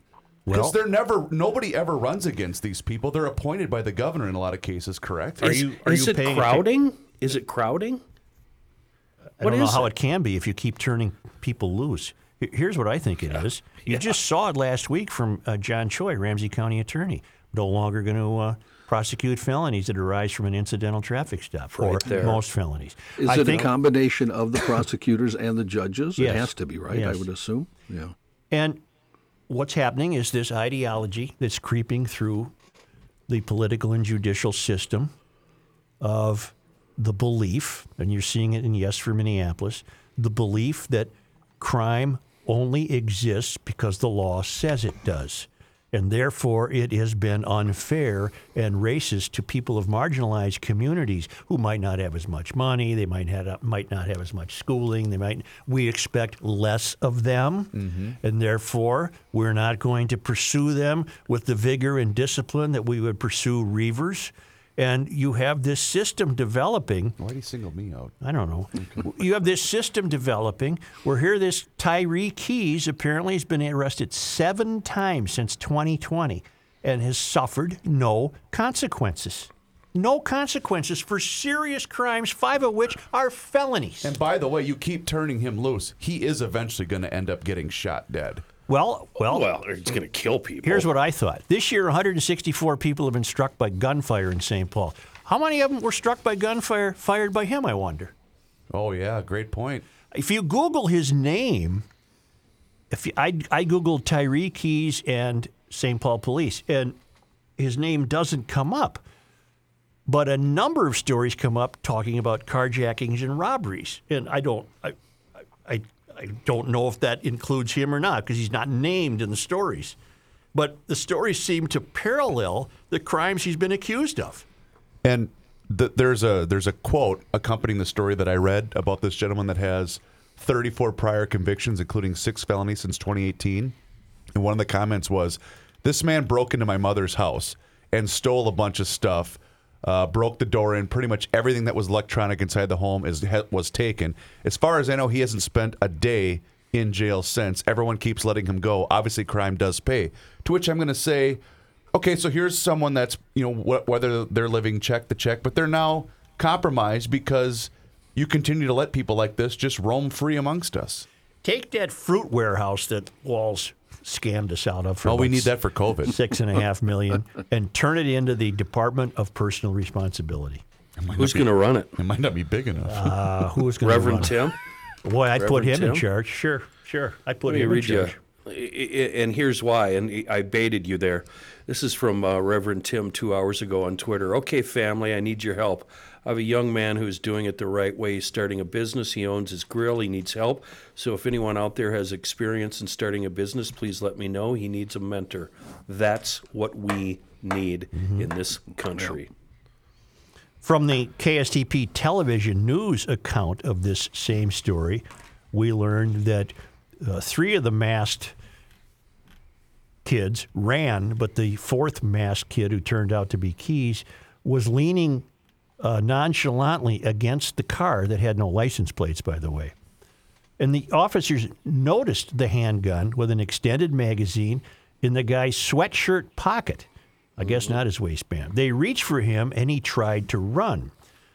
Speaker 2: Because
Speaker 3: Well-
Speaker 2: they're never, nobody ever runs against these people. They're appointed by the governor in a lot of cases, correct?
Speaker 3: Are
Speaker 1: is
Speaker 3: you- are
Speaker 1: is
Speaker 3: you
Speaker 1: it
Speaker 3: paying atten-
Speaker 1: crowding? Is it crowding?
Speaker 3: I don't know how
Speaker 1: it?
Speaker 3: it can be if you keep turning people loose. Here's what I think it is. You just saw it last week from uh, John Choi, Ramsey County attorney, no longer going to uh, prosecute felonies that arise from an incidental traffic stop, or
Speaker 1: there.
Speaker 3: most felonies.
Speaker 6: Is
Speaker 3: I
Speaker 6: it
Speaker 3: think,
Speaker 6: a combination of the *coughs* prosecutors and the judges?
Speaker 3: Yes.
Speaker 6: It has to be, right? I would assume. Yeah.
Speaker 3: And what's happening is this ideology that's creeping through the political and judicial system of the belief, and you're seeing it in Yes for Minneapolis, the belief that crime only exists because the law says it does. And therefore, it has been unfair and racist to people of marginalized communities who might not have as much money, they might have, might not have as much schooling, they might. We expect less of them, mm-hmm. and therefore we're not going to pursue them with the vigor and discipline that we would pursue reavers. And you have this system developing.
Speaker 2: Why do you single me out?
Speaker 3: I don't know. *laughs* You have this system developing where here this Tyree Keys apparently has been arrested seven times since 2020 and has suffered no consequences. No consequences for serious crimes, five of which are felonies.
Speaker 2: And by the way, you keep turning him loose. He is eventually going to end up getting shot dead.
Speaker 3: Well, well,
Speaker 1: Well, he's going to kill people.
Speaker 3: here's what I thought. This year, 164 people have been struck by gunfire in St. Paul. How many of them were struck by gunfire fired by him, I wonder?
Speaker 2: Oh, yeah, great point.
Speaker 3: if you Google his name, if you, I, I Googled Tyree Keys and St. Paul Police, and his name doesn't come up. But a number of stories come up talking about carjackings and robberies, and I don't, I, I, I don't know if that includes him or not because he's not named in the stories. But the stories seem to parallel the crimes he's been accused of.
Speaker 2: And th- there's a there's a quote accompanying the story that I read about this gentleman that has 34 prior convictions, including six felonies since 2018. And one of the comments was, "This man broke into my mother's house and stole a bunch of stuff." Uh, broke the door in. Pretty much everything that was electronic inside the home is was taken. As far as I know, he hasn't spent a day in jail since. Everyone keeps letting him go. Obviously, crime does pay. To which I'm going to say, okay, so here's someone that's you know wh- whether they're living check to check, but they're now compromised because you continue to let people like this just roam free amongst us.
Speaker 3: Take that fruit warehouse that Walz scammed us out of. For
Speaker 2: Oh, we need that for COVID.
Speaker 3: Six and a half million, *laughs* and turn it into the Department of Personal Responsibility.
Speaker 1: Who's going to run it?
Speaker 2: It might not be big enough.
Speaker 3: Uh, who is going to run it?
Speaker 1: Reverend Tim?
Speaker 3: Boy, I'd put
Speaker 1: Reverend
Speaker 3: him in charge. Sure, sure. I'd put him in
Speaker 1: read you.
Speaker 3: charge.
Speaker 1: I- I- And here's why. And I baited you there. This is from uh, Reverend Tim two hours ago on Twitter. Okay, family, I need your help. I have a young man who's doing it the right way. He's starting a business. He owns his grill. He needs help. So if anyone out there has experience in starting a business, please let me know. He needs a mentor. That's what we need in this country.
Speaker 3: From the KSTP television news account of this same story, we learned that uh, three of the masked kids ran, but the fourth masked kid, who turned out to be Keys, was leaning uh, nonchalantly against the car that had no license plates, by the way. And the officers noticed the handgun with an extended magazine in the guy's sweatshirt pocket. I guess not his waistband. They reached for him and he tried to run.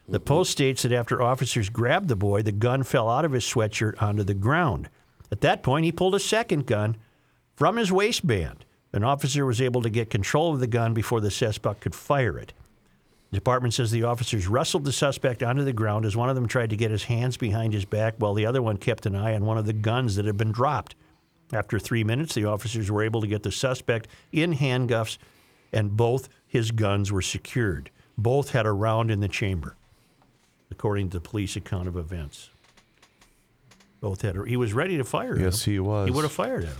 Speaker 3: The Post states that after officers grabbed the boy, the gun fell out of his sweatshirt onto the ground. At that point, he pulled a second gun from his waistband. An officer was able to get control of the gun before the suspect could fire it. The department says the officers wrestled the suspect onto the ground as one of them tried to get his hands behind his back while the other one kept an eye on one of the guns that had been dropped. After three minutes, the officers were able to get the suspect in handcuffs, and both his guns were secured. Both had a round in the chamber, according to the police account of events. Both had. A, he was ready to fire.
Speaker 2: Yes,
Speaker 3: him.
Speaker 2: he was.
Speaker 3: He would have fired him.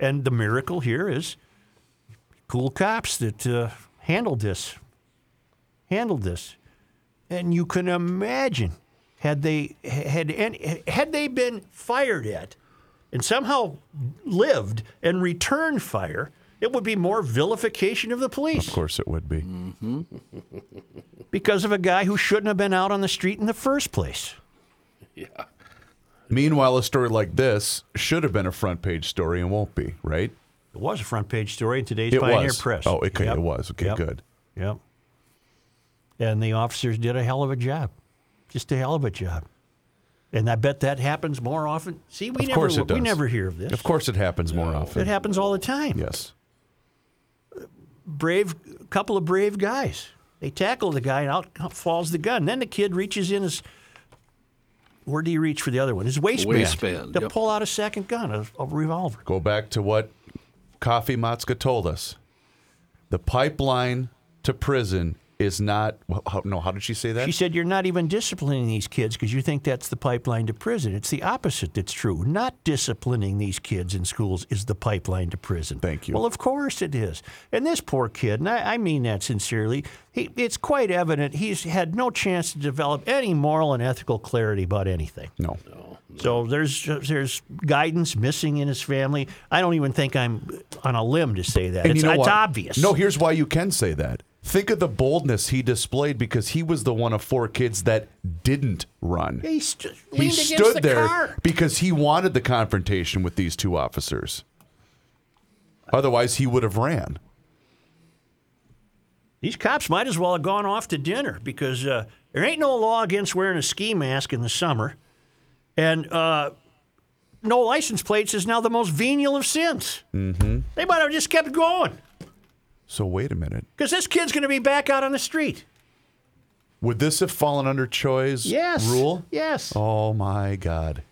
Speaker 3: And the miracle here is cool cops that uh, handled this handled this. And you can imagine had they had any, had they been fired at and somehow lived and returned fire, it would be more vilification of the police
Speaker 2: Of course, it would be. Mm-hmm.
Speaker 3: because of a guy who shouldn't have been out on the street in the first place. Yeah.
Speaker 2: Meanwhile, a story like this should have been a front page story and won't be, right?
Speaker 3: It was a front page story in today's
Speaker 2: It
Speaker 3: Pioneer
Speaker 2: was.
Speaker 3: Press.
Speaker 2: Oh, okay,
Speaker 3: Yep.
Speaker 2: it was. Okay,
Speaker 3: Yep.
Speaker 2: good.
Speaker 3: Yep. And the officers did a hell of a job. Just a hell of a job. And I bet that happens more often. See, we
Speaker 2: of
Speaker 3: never
Speaker 2: course it does.
Speaker 3: we never hear of this.
Speaker 2: Of course, it happens more often.
Speaker 3: It happens all the time.
Speaker 2: Yes.
Speaker 3: Brave couple of brave guys. They tackle the guy and out falls the gun. Then the kid reaches in his where do you reach for the other one? His waistband.
Speaker 6: Waistband,
Speaker 3: To
Speaker 6: yep.
Speaker 3: pull out a second gun, a, a revolver.
Speaker 2: Go back to what Kofi Montzka told us. The pipeline to prison is not. How, no, how did she say that?
Speaker 3: She said, You're not even disciplining these kids because you think that's the pipeline to prison. It's the opposite that's true. Not disciplining these kids in schools is the pipeline to prison.
Speaker 2: Thank you.
Speaker 3: Well, of course it is. And this poor kid, and I, I mean that sincerely, he, it's quite evident he's had no chance to develop any moral and ethical clarity about anything.
Speaker 2: no.
Speaker 3: So there's there's guidance missing in his family. I don't even think I'm on a limb to say that.
Speaker 2: And
Speaker 3: it's
Speaker 2: you know
Speaker 3: it's obvious.
Speaker 2: No, here's why you can say that. Think of the boldness he displayed because he was the one of four kids that didn't run.
Speaker 3: he st-
Speaker 2: he stood
Speaker 3: the
Speaker 2: there
Speaker 3: car.
Speaker 2: because he wanted the confrontation with these two officers. Otherwise, he would have ran.
Speaker 3: These cops might as well have gone off to dinner because uh, there ain't no law against wearing a ski mask in the summer. And uh, no license plates is now the most venial of sins. Mm-hmm. They might have just kept going
Speaker 2: So wait a minute.
Speaker 3: because this kid's going to be back out on the street.
Speaker 2: Would this have fallen under Choi's
Speaker 3: Yes.
Speaker 2: rule?
Speaker 3: Yes.
Speaker 2: Oh my God.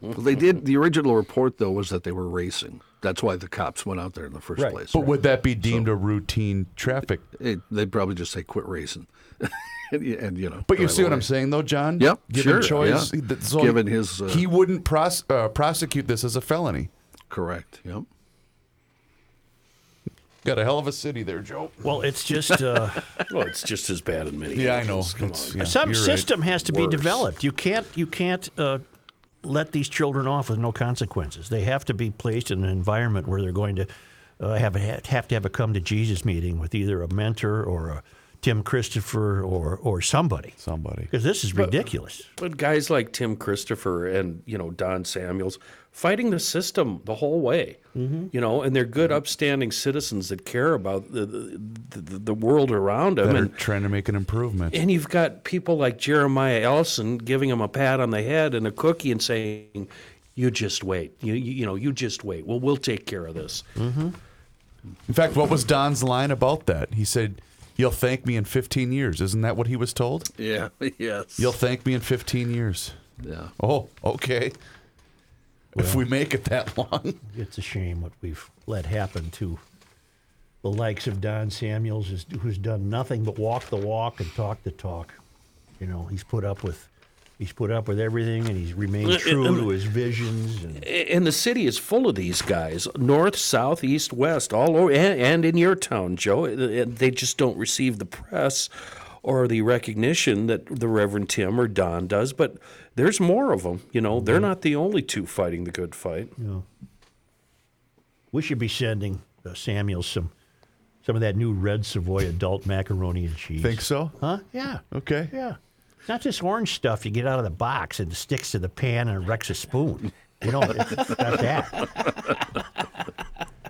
Speaker 6: Well, they did. The original report, though, was that they were racing. That's why the cops went out there in the first
Speaker 3: Right.
Speaker 6: place.
Speaker 2: But would that be deemed a routine traffic?
Speaker 6: It, they'd probably just say quit racing, *laughs* and, and, you know.
Speaker 2: But you
Speaker 6: drive
Speaker 2: see what. I'm saying, though, John?
Speaker 6: Yep,
Speaker 2: Given
Speaker 6: sure,
Speaker 2: Choi's,
Speaker 6: yeah.
Speaker 2: so
Speaker 6: Given
Speaker 2: he-
Speaker 6: his, uh,
Speaker 2: he wouldn't pros- uh, prosecute this as a felony.
Speaker 6: Correct. Yep.
Speaker 2: Got a hell of a city there, Joe.
Speaker 3: Well, it's just uh, *laughs*
Speaker 1: Well, it's just as bad in many
Speaker 2: Yeah, I know. It's- yeah,
Speaker 3: some
Speaker 2: you're right.
Speaker 3: system has to be developed. You can't you can't uh, let these children off with no consequences. They have to be placed in an environment where they're going to uh, have a, have to have a come to Jesus meeting with either a mentor or a Tim Christopher or or somebody.
Speaker 2: Somebody.
Speaker 3: Because this is ridiculous.
Speaker 1: But guys like Tim Christopher and you know Don Samuels fighting the system the whole way, mm-hmm. you know, and they're good, mm-hmm. upstanding citizens that care about the the, the, the world around them.
Speaker 2: That are
Speaker 1: And,
Speaker 2: trying to make an improvement.
Speaker 1: and you've got people like Jeremiah Ellison giving him a pat on the head and a cookie and saying, "You just wait. You you, you know, you just wait. Well, we'll take care of this." Mm-hmm.
Speaker 2: In fact, what was Don's line about that? He said, You'll thank me in 15 years. Isn't that what he was told?
Speaker 6: Yeah. *laughs* Yes.
Speaker 2: You'll thank me in 15 years.
Speaker 6: Yeah.
Speaker 2: Oh, okay. if we make it that long. *laughs*
Speaker 3: It's a shame what we've let happen to the likes of Don Samuels, who's- who's done nothing but walk the walk and talk the talk. You know, he's put up with he's put up with everything, and he's remained true
Speaker 1: uh,
Speaker 3: to his visions. And
Speaker 1: And the city is full of these guys, north, south, east, west, all over, and, and in your town, Joe. They just don't receive the press or the recognition that the Reverend Tim or Don does. But there's more of them. You know, they're not the only two fighting the good fight.
Speaker 3: we should be sending uh, Samuel some some of that new red Savoy adult macaroni and cheese.
Speaker 2: Think so?
Speaker 3: Huh? Yeah.
Speaker 2: Okay.
Speaker 3: Yeah. It's not this orange stuff you get out of the box and sticks to the pan and wrecks a spoon. You know, it's not that.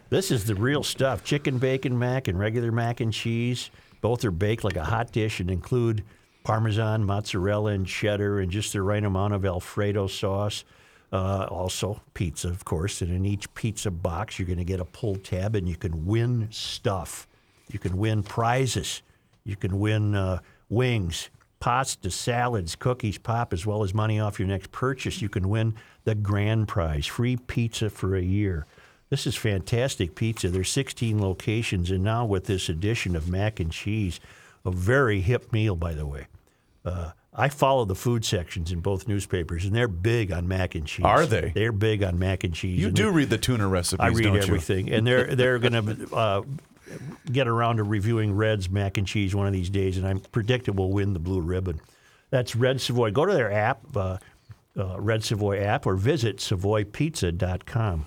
Speaker 3: This is the real stuff. Chicken bacon mac and regular mac and cheese. Both are baked like a hot dish and include parmesan, mozzarella, and cheddar, and just the right amount of Alfredo sauce. Uh, also, pizza, of course. And in each pizza box, you're going to get a pull tab, and you can win stuff. You can win prizes. You can win uh, wings, pasta, salads, cookies, pop, as well as money off your next purchase. You can win the grand prize free pizza for a year. This is fantastic pizza. There's 16 locations, and now with this addition of mac and cheese, a very hip meal, by the way. Uh, I follow the food sections in both newspapers, and they're big on mac and cheese.
Speaker 2: Are they?
Speaker 3: They're big on mac and cheese.
Speaker 2: You
Speaker 3: and
Speaker 2: do read the tuna recipes,
Speaker 3: I read
Speaker 2: don't you?
Speaker 3: everything, and they're they're going *laughs* to uh, get around to reviewing Red's mac and cheese one of these days, and I'm predict it will win the blue ribbon. That's Red Savoy. Go to their app, uh, uh, Red Savoy app, or visit savoypizza.com.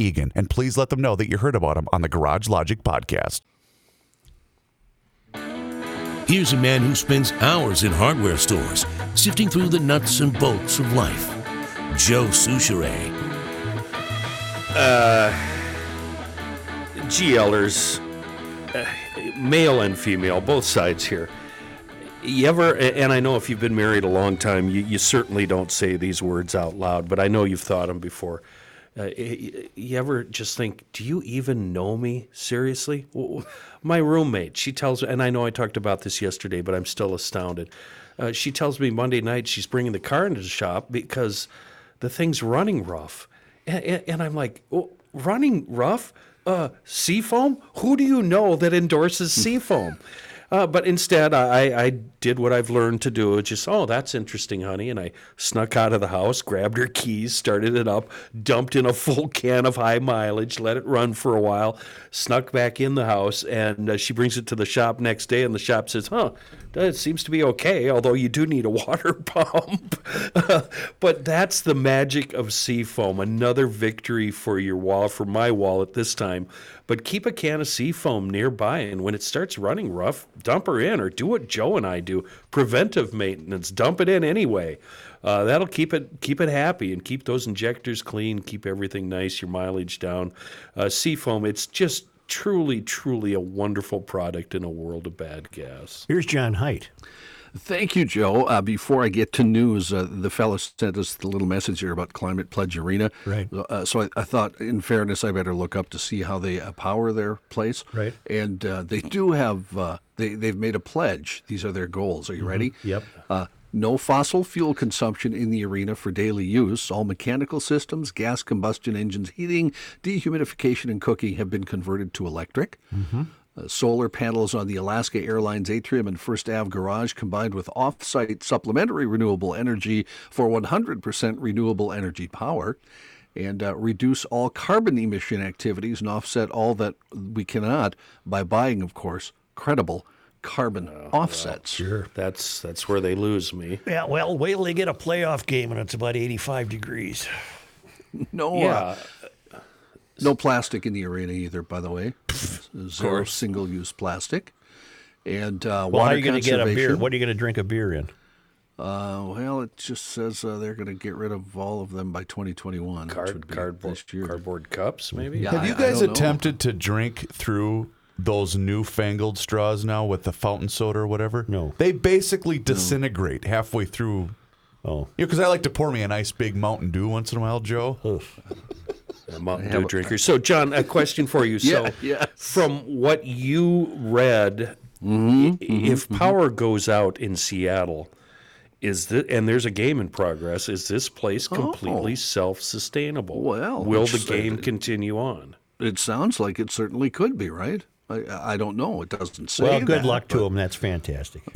Speaker 2: Eagan. And please let them know that you heard about them on the Garage Logic podcast.
Speaker 8: Here's a man who spends hours in hardware stores, sifting through the nuts and bolts of life. Joe Soucheray.
Speaker 1: Uh, GLers, uh, male and female, both sides here. You ever, and I know if you've been married a long time, you, you certainly don't say these words out loud, but I know you've thought them before. Uh, you ever just think, do you even know me? Seriously? My roommate, she tells me, and I know I talked about this yesterday, but I'm still astounded. Uh, she tells me Monday night she's bringing the car into the shop because the thing's running rough. And, and, and I'm like, oh, running rough? Uh, Seafoam? Who do you know that endorses Seafoam? Uh, but instead, I, I did what I've learned to do. Just, oh, that's interesting, honey. And I snuck out of the house, grabbed her keys, started it up, dumped in a full *laughs* can of high mileage, let it run for a while, snuck back in the house, and uh, she brings it to the shop next day. And the shop says, huh, it seems to be okay, although you do need a *laughs* water pump. *laughs* but that's the magic of Seafoam. Another victory for your wall, for my wallet this time. But keep a can of Seafoam nearby, and when it starts running rough, dump her in, or do what Joe and I do: preventive maintenance. Dump it in anyway. Uh, that'll keep it keep it happy and keep those injectors clean, keep everything nice, your mileage down. Uh, Seafoam, it's just truly, truly a wonderful product in a world of bad gas.
Speaker 3: Here's John Height.
Speaker 6: Thank you, Joe. Uh, before I get to news, uh, the fellow sent us the little message here about Climate Pledge Arena.
Speaker 3: Right.
Speaker 6: Uh, so I, I thought, in fairness, I better look up to see how they uh, power their place.
Speaker 3: Right.
Speaker 6: And uh, they do have, uh, they, they've made a pledge. These are their goals. Are you ready?
Speaker 3: Yep.
Speaker 6: Uh, no fossil fuel consumption in the arena for daily use. All mechanical systems, gas combustion engines, heating, dehumidification, and cooking have been converted to electric.
Speaker 3: Mm-hmm.
Speaker 6: Uh, solar panels on the Alaska Airlines atrium and First Ave garage combined with off site supplementary renewable energy for 100% renewable energy power. and uh, reduce all carbon emission activities and offset all that we cannot by buying, of course, credible carbon offsets.
Speaker 1: Sure. That's that's where they lose me.
Speaker 3: Yeah, well, wait till they get a playoff game and it's about 85 degrees. *laughs*
Speaker 6: No,
Speaker 1: Yeah.
Speaker 6: uh, no plastic in the arena either, by the way. Zero
Speaker 1: course.
Speaker 6: single-use plastic. And uh,
Speaker 3: Well, how
Speaker 6: water
Speaker 3: are you going to get a beer?
Speaker 6: conservation.
Speaker 3: What are you going to drink a beer in?
Speaker 6: Uh, well, it just says uh, they're going to get rid of all of them by 2021. which
Speaker 1: Card,
Speaker 6: would be
Speaker 1: cardboard,
Speaker 6: this year.
Speaker 1: cardboard cups, maybe.
Speaker 6: Yeah,
Speaker 2: Have you
Speaker 6: I- I
Speaker 2: guys
Speaker 6: don't know.
Speaker 2: attempted to drink through those newfangled straws now with the fountain soda or whatever?
Speaker 3: No.
Speaker 2: They basically disintegrate halfway through.
Speaker 3: Oh,
Speaker 2: You know, because I like to pour me a nice big Mountain Dew once in a while, Joe. *laughs*
Speaker 1: A Mountain Dew drinker. So, John, a question for you. *laughs* So,
Speaker 6: yes.
Speaker 1: from what you read,
Speaker 6: Mm-hmm,
Speaker 1: i- if power goes out in Seattle, is the and there's a game in progress, is this place completely
Speaker 6: Oh.
Speaker 1: self-sustainable?
Speaker 6: Well,
Speaker 1: will the
Speaker 6: it's,
Speaker 1: game continue on?
Speaker 6: It sounds like it certainly could be, right? I, I don't know. It doesn't say.
Speaker 3: well, good
Speaker 6: that,
Speaker 3: luck to
Speaker 6: but-
Speaker 3: them. That's fantastic. *laughs*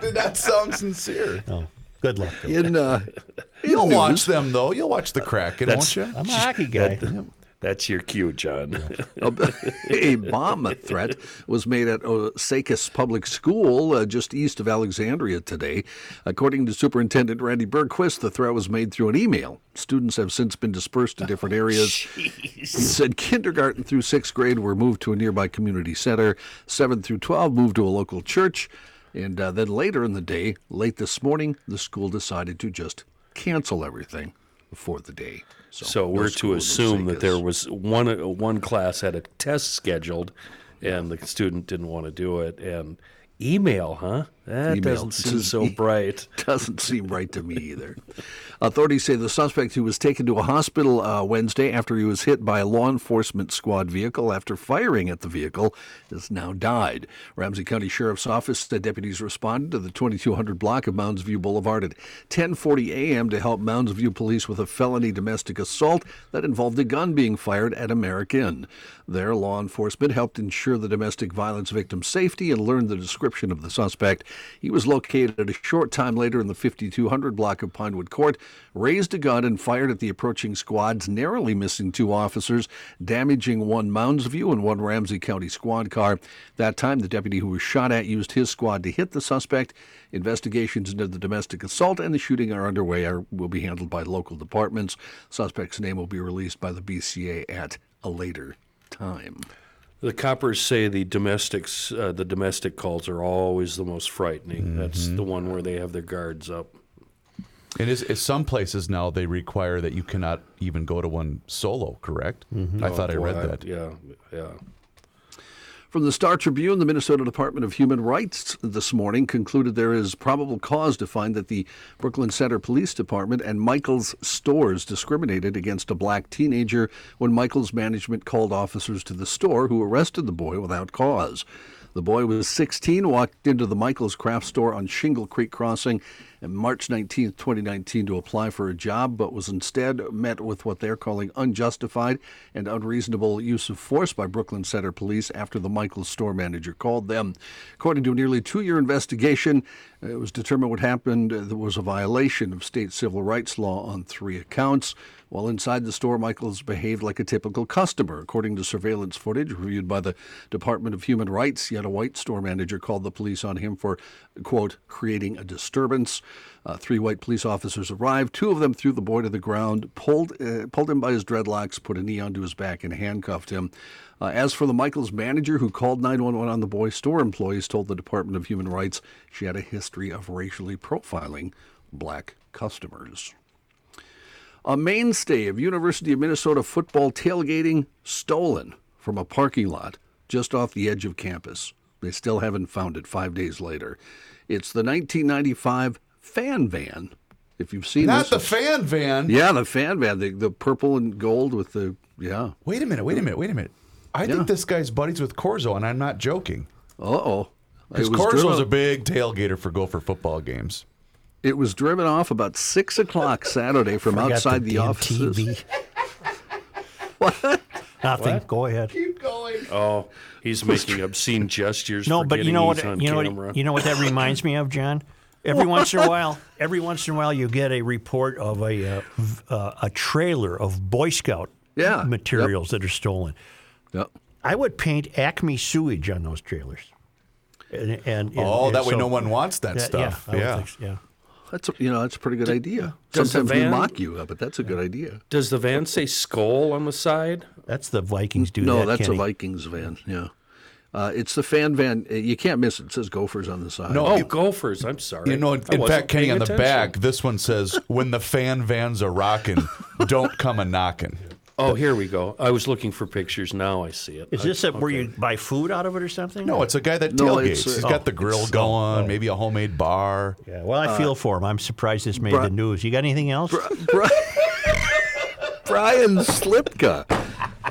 Speaker 2: Did that sound sincere?
Speaker 3: Oh, good luck. To 'em.
Speaker 6: In, uh, *laughs*
Speaker 2: You'll
Speaker 6: news-
Speaker 2: watch them though. You'll watch the Kraken, won't you?
Speaker 3: I'm a hockey guy.
Speaker 1: That- that's your cue, John. *laughs*
Speaker 6: a, a bomb threat was made at Osakis Public School uh, just east of Alexandria today. According to Superintendent Randy Bergquist, the threat was made through an email. Students have since been dispersed to different *laughs* areas. He said kindergarten through sixth grade were moved to a nearby community center, seventh through 12 moved to a local church, and uh, then later in the day, late this morning, the school decided to just cancel everything for the day.
Speaker 1: So
Speaker 6: no
Speaker 1: we're to assume that there was one one class had a test scheduled, and the student didn't want to do it. And email, huh? That
Speaker 6: Email.
Speaker 1: doesn't seem so *laughs* bright.
Speaker 6: Doesn't seem right to me either. Authorities say the suspect who was taken to a hospital uh, Wednesday after he was hit by a law enforcement squad vehicle after firing at the vehicle has now died. Ramsey County Sheriff's Office said deputies responded to the 2200 block of Mounds View Boulevard at 10:40 a.m. to help Mounds View police with a felony domestic assault that involved a gun being fired at American. There, law enforcement helped ensure the domestic violence victim's safety and learned the description of the suspect. He was located a short time later in the 5200 block of Pinewood Court, raised a gun and fired at the approaching squads, narrowly missing two officers, damaging one Mounds View and one Ramsey County squad car. That time, the deputy who was shot at used his squad to hit the suspect. Investigations into the domestic assault and the shooting are underway. Are, will be handled by local departments. Suspect's name will be released by the BCA at a later time.
Speaker 1: The coppers say the domestics, uh, the domestic calls are always the most frightening. That's the one where they have their guards up.
Speaker 2: And is, is some places now they require that you cannot even go to one solo, correct? Mm-hmm. I thought I
Speaker 1: Oh, boy,
Speaker 2: read that.
Speaker 1: Yeah, yeah.
Speaker 6: From the Star Tribune, the Minnesota Department of Human Rights this morning concluded there is probable cause to find that the Brooklyn Center Police Department and Michael's stores discriminated against a black teenager when Michael's management called officers to the store who arrested the boy without cause. The boy was 16, walked into the Michael's craft store on Shingle Creek Crossing March 19, 2019, to apply for a job, but was instead met with what they're calling unjustified and unreasonable use of force by Brooklyn Center Police after the Michael's store manager called them. According to a nearly two year investigation, it was determined what happened. uh, There was a violation of state civil rights law on three accounts. While inside the store, Michaels behaved like a typical customer. According to surveillance footage reviewed by the Department of Human Rights, yet a white store manager called the police on him for, quote, creating a disturbance. Uh, three white police officers arrived. Two of them threw the boy to the ground, pulled, uh, pulled him by his dreadlocks, put a knee onto his back, and handcuffed him. Uh, as for the Michaels manager who called 911 on the boy, store employees told the Department of Human Rights she had a history of racially profiling black customers. A mainstay of University of Minnesota football tailgating stolen from a parking lot just off the edge of campus. They still haven't found it five days later. It's the 1995 fan van. If you've seen
Speaker 2: Not
Speaker 6: this,
Speaker 2: the fan van.
Speaker 6: yeah, the fan van, the, the purple and gold with the yeah.
Speaker 2: Wait a minute, wait a minute, wait a minute. I
Speaker 6: Yeah.
Speaker 2: think this guy's buddies with Corzo, and I'm not joking.
Speaker 6: Uh oh.
Speaker 2: Because Corzo's a big tailgater for Gopher football games.
Speaker 6: It was driven off about six o'clock Saturday from outside the,
Speaker 3: damn
Speaker 6: offices.
Speaker 3: TV. *laughs*
Speaker 6: What?
Speaker 3: Nothing. Go ahead. Keep going.
Speaker 1: Oh, he's making obscene gestures.
Speaker 3: No, but you know what?
Speaker 1: these on
Speaker 3: You know
Speaker 1: camera.
Speaker 3: what? You know what that reminds me of, John? Every *laughs* once in a while, every once in a while, you get a report of a uh, uh, a trailer of Boy Scout
Speaker 6: Yeah,
Speaker 3: materials that are stolen.
Speaker 6: Yep.
Speaker 3: I would paint Acme sewage on those trailers. And, and, and-
Speaker 2: Oh,
Speaker 3: and
Speaker 2: that way
Speaker 3: so-
Speaker 2: no one wants that
Speaker 3: Yeah,
Speaker 2: stuff.
Speaker 3: Yeah,
Speaker 2: Yeah.
Speaker 3: so, yeah.
Speaker 6: That's a, you know that's a pretty good idea.
Speaker 1: does the
Speaker 6: Sometimes we
Speaker 1: van-
Speaker 6: mock you, uh, but that's a good idea.
Speaker 1: Does the van say skull on the side?
Speaker 3: That's the Vikings do
Speaker 6: no,
Speaker 3: that.
Speaker 6: that's
Speaker 3: Kenny.
Speaker 6: a Vikings van. Yeah, uh, it's the fan van. Uh, You can't miss it. It says Gophers on the side.
Speaker 2: No,
Speaker 1: Oh, Gophers. I'm sorry.
Speaker 2: You know,
Speaker 1: I
Speaker 2: in fact, Kenny, on the
Speaker 1: attention.
Speaker 2: back, this one says, "When the fan vans are rocking, *laughs* don't come a knocking."
Speaker 1: Oh, here we go. I was looking for pictures. Now I see it.
Speaker 3: Is this a, where you buy food out of it or something?
Speaker 2: No, it's a guy that
Speaker 6: No,
Speaker 2: tailgates.
Speaker 6: it's, uh,
Speaker 2: He's
Speaker 3: oh,
Speaker 2: got the grill going,
Speaker 3: oh.
Speaker 2: maybe a homemade bar.
Speaker 3: Yeah, well, I feel for him. I'm surprised this made
Speaker 6: Bri-
Speaker 3: the news. You got anything else?
Speaker 6: Bri- *laughs* Brian Slipka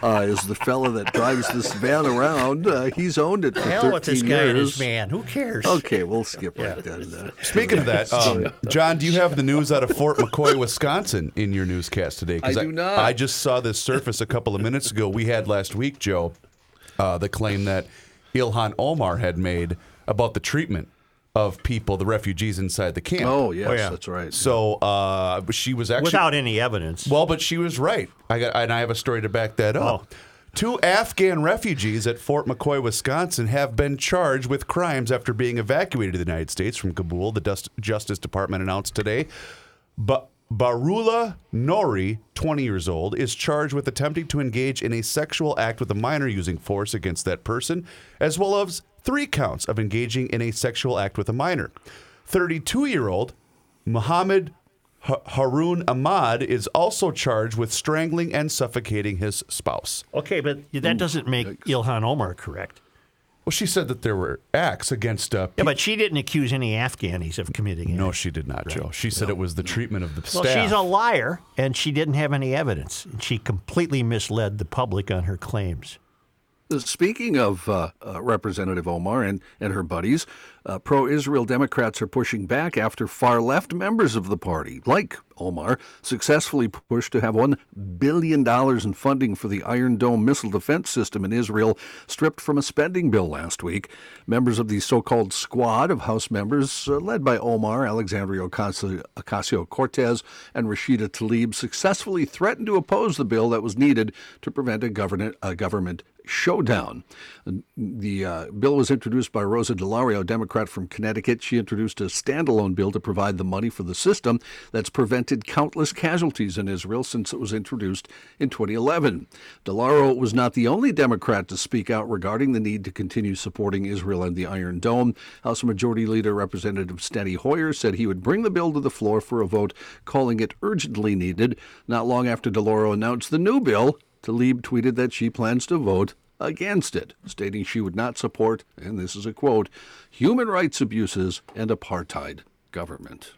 Speaker 6: uh, is the fella that drives this van around. Uh, he's owned it for
Speaker 3: Hell
Speaker 6: 13
Speaker 3: with this guy and
Speaker 6: years.
Speaker 3: his man. Who cares?
Speaker 6: Okay, we'll skip right then. Uh,
Speaker 2: Speaking of that, um, John, do you have the news out of Fort McCoy, Wisconsin, in your newscast today? 'Cause
Speaker 6: I do not.
Speaker 2: I just saw this surface a couple of minutes ago. We had last week, Joe, uh, the claim that Ilhan Omar had made about the treatment of people, the refugees inside the camp.
Speaker 6: oh yes,
Speaker 3: yeah.
Speaker 6: that's right.
Speaker 2: So uh, she was actually
Speaker 3: Without any evidence.
Speaker 2: Well, but she was right. I got, and I have a story to back that up.
Speaker 3: Oh.
Speaker 2: Two Afghan refugees at Fort McCoy, Wisconsin, have been charged with crimes after being evacuated to the United States from Kabul. The Dust- Justice Department announced today. But Bahrullah Noori, 20 years old, is charged with attempting to engage in a sexual act with a minor using force against that person, as well as three counts of engaging in a sexual act with a minor. 32 year old Muhammad Ha- Harun Ahmad is also charged with strangling and suffocating his spouse.
Speaker 3: okay, but that doesn't make Ilhan Omar correct.
Speaker 2: Well, she said that there were acts against. Uh,
Speaker 3: Yeah, but she didn't accuse any Afghanis of committing it.
Speaker 2: no, she did not, Joe. She said it was the treatment of the
Speaker 3: Well,
Speaker 2: staff.
Speaker 3: she's a liar, and she didn't have any evidence. And she completely misled the public on her claims.
Speaker 6: Speaking of uh, uh, Representative Omar and, and her buddies, uh, pro Israel Democrats are pushing back after far left members of the party, like Omar, successfully pushed to have $1 billion in funding for the Iron Dome missile defense system in Israel stripped from a spending bill last week. Members of the so called squad of House members, uh, led by Omar, Alexandria Ocasio Cortez, and Rashida Tlaib, successfully threatened to oppose the bill that was needed to prevent a a government showdown. The uh, bill was introduced by Rosa DeLauro, Democrat from Connecticut. She introduced a standalone bill to provide the money for the system that's prevented countless casualties in Israel since it was introduced in 2011. DeLauro was not the only Democrat to speak out regarding the need to continue supporting Israel and the Iron Dome. House Majority Leader Representative Steny Hoyer said he would bring the bill to the floor for a vote, calling it urgently needed. Not long after DeLauro announced the new bill, Tlaib tweeted that she plans to vote against it, stating she would not support, and this is a quote, human rights abuses and apartheid government.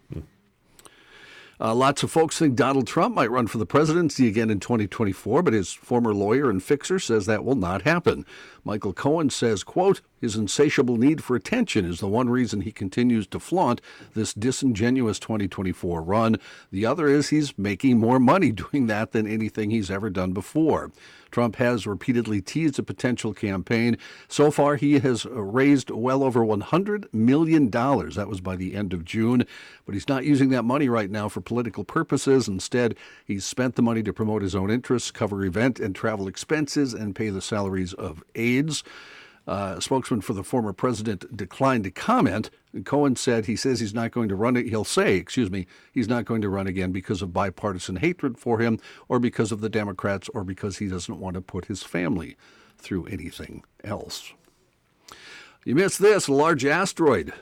Speaker 6: Uh, lots of folks think Donald Trump might run for the presidency again in 2024, but his former lawyer and fixer says that will not happen. Michael Cohen says, quote, his insatiable need for attention is the one reason he continues to flaunt this disingenuous 2024 run. The other is he's making more money *laughs* doing that than anything he's ever done before. Trump has repeatedly teased a potential campaign. So far, he has raised well over $100 million. That was by the end of June. But he's not using that money right now for political purposes. Instead, he's spent the money to promote his own interests, cover event and travel expenses, and pay the salaries of aides. Uh, spokesman for the former president declined to comment. Cohen said he says he's not going to run it. He'll say, excuse me, he's not going to run again because of bipartisan hatred for him, or because of the Democrats, or because he doesn't want to put his family through anything else. You missed this: a large asteroid,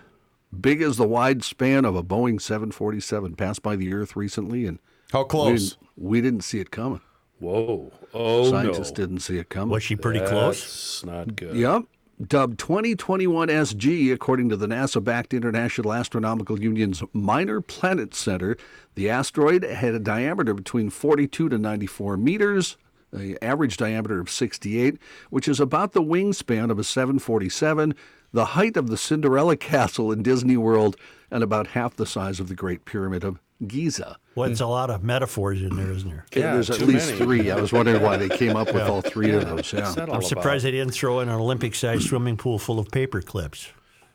Speaker 6: big as the wide span of a Boeing 747, passed by the Earth recently, and
Speaker 2: How
Speaker 6: we
Speaker 2: close?
Speaker 6: didn't, we didn't see it coming.
Speaker 1: Whoa. Oh,
Speaker 6: Scientists
Speaker 1: no.
Speaker 6: didn't see it coming.
Speaker 3: Was she pretty close?
Speaker 1: That's not good.
Speaker 6: Yep. Dubbed 2021 SG, according to the NASA backed International Astronomical Union's Minor Planet Center, the asteroid had a diameter between 42 to 94 meters, an average diameter of 68, which is about the wingspan of a 747, the height of the Cinderella *laughs* Castle in Disney World, and about half the size of the Great Pyramid of Giza.
Speaker 3: Well, it's a lot of metaphors in there, isn't there?
Speaker 1: Yeah,
Speaker 6: There's at least
Speaker 1: many.
Speaker 6: three. I was wondering why they came up with all three of those. Yeah.
Speaker 1: What's that all
Speaker 3: I'm surprised they didn't throw in an Olympic-sized swimming pool full of paper clips.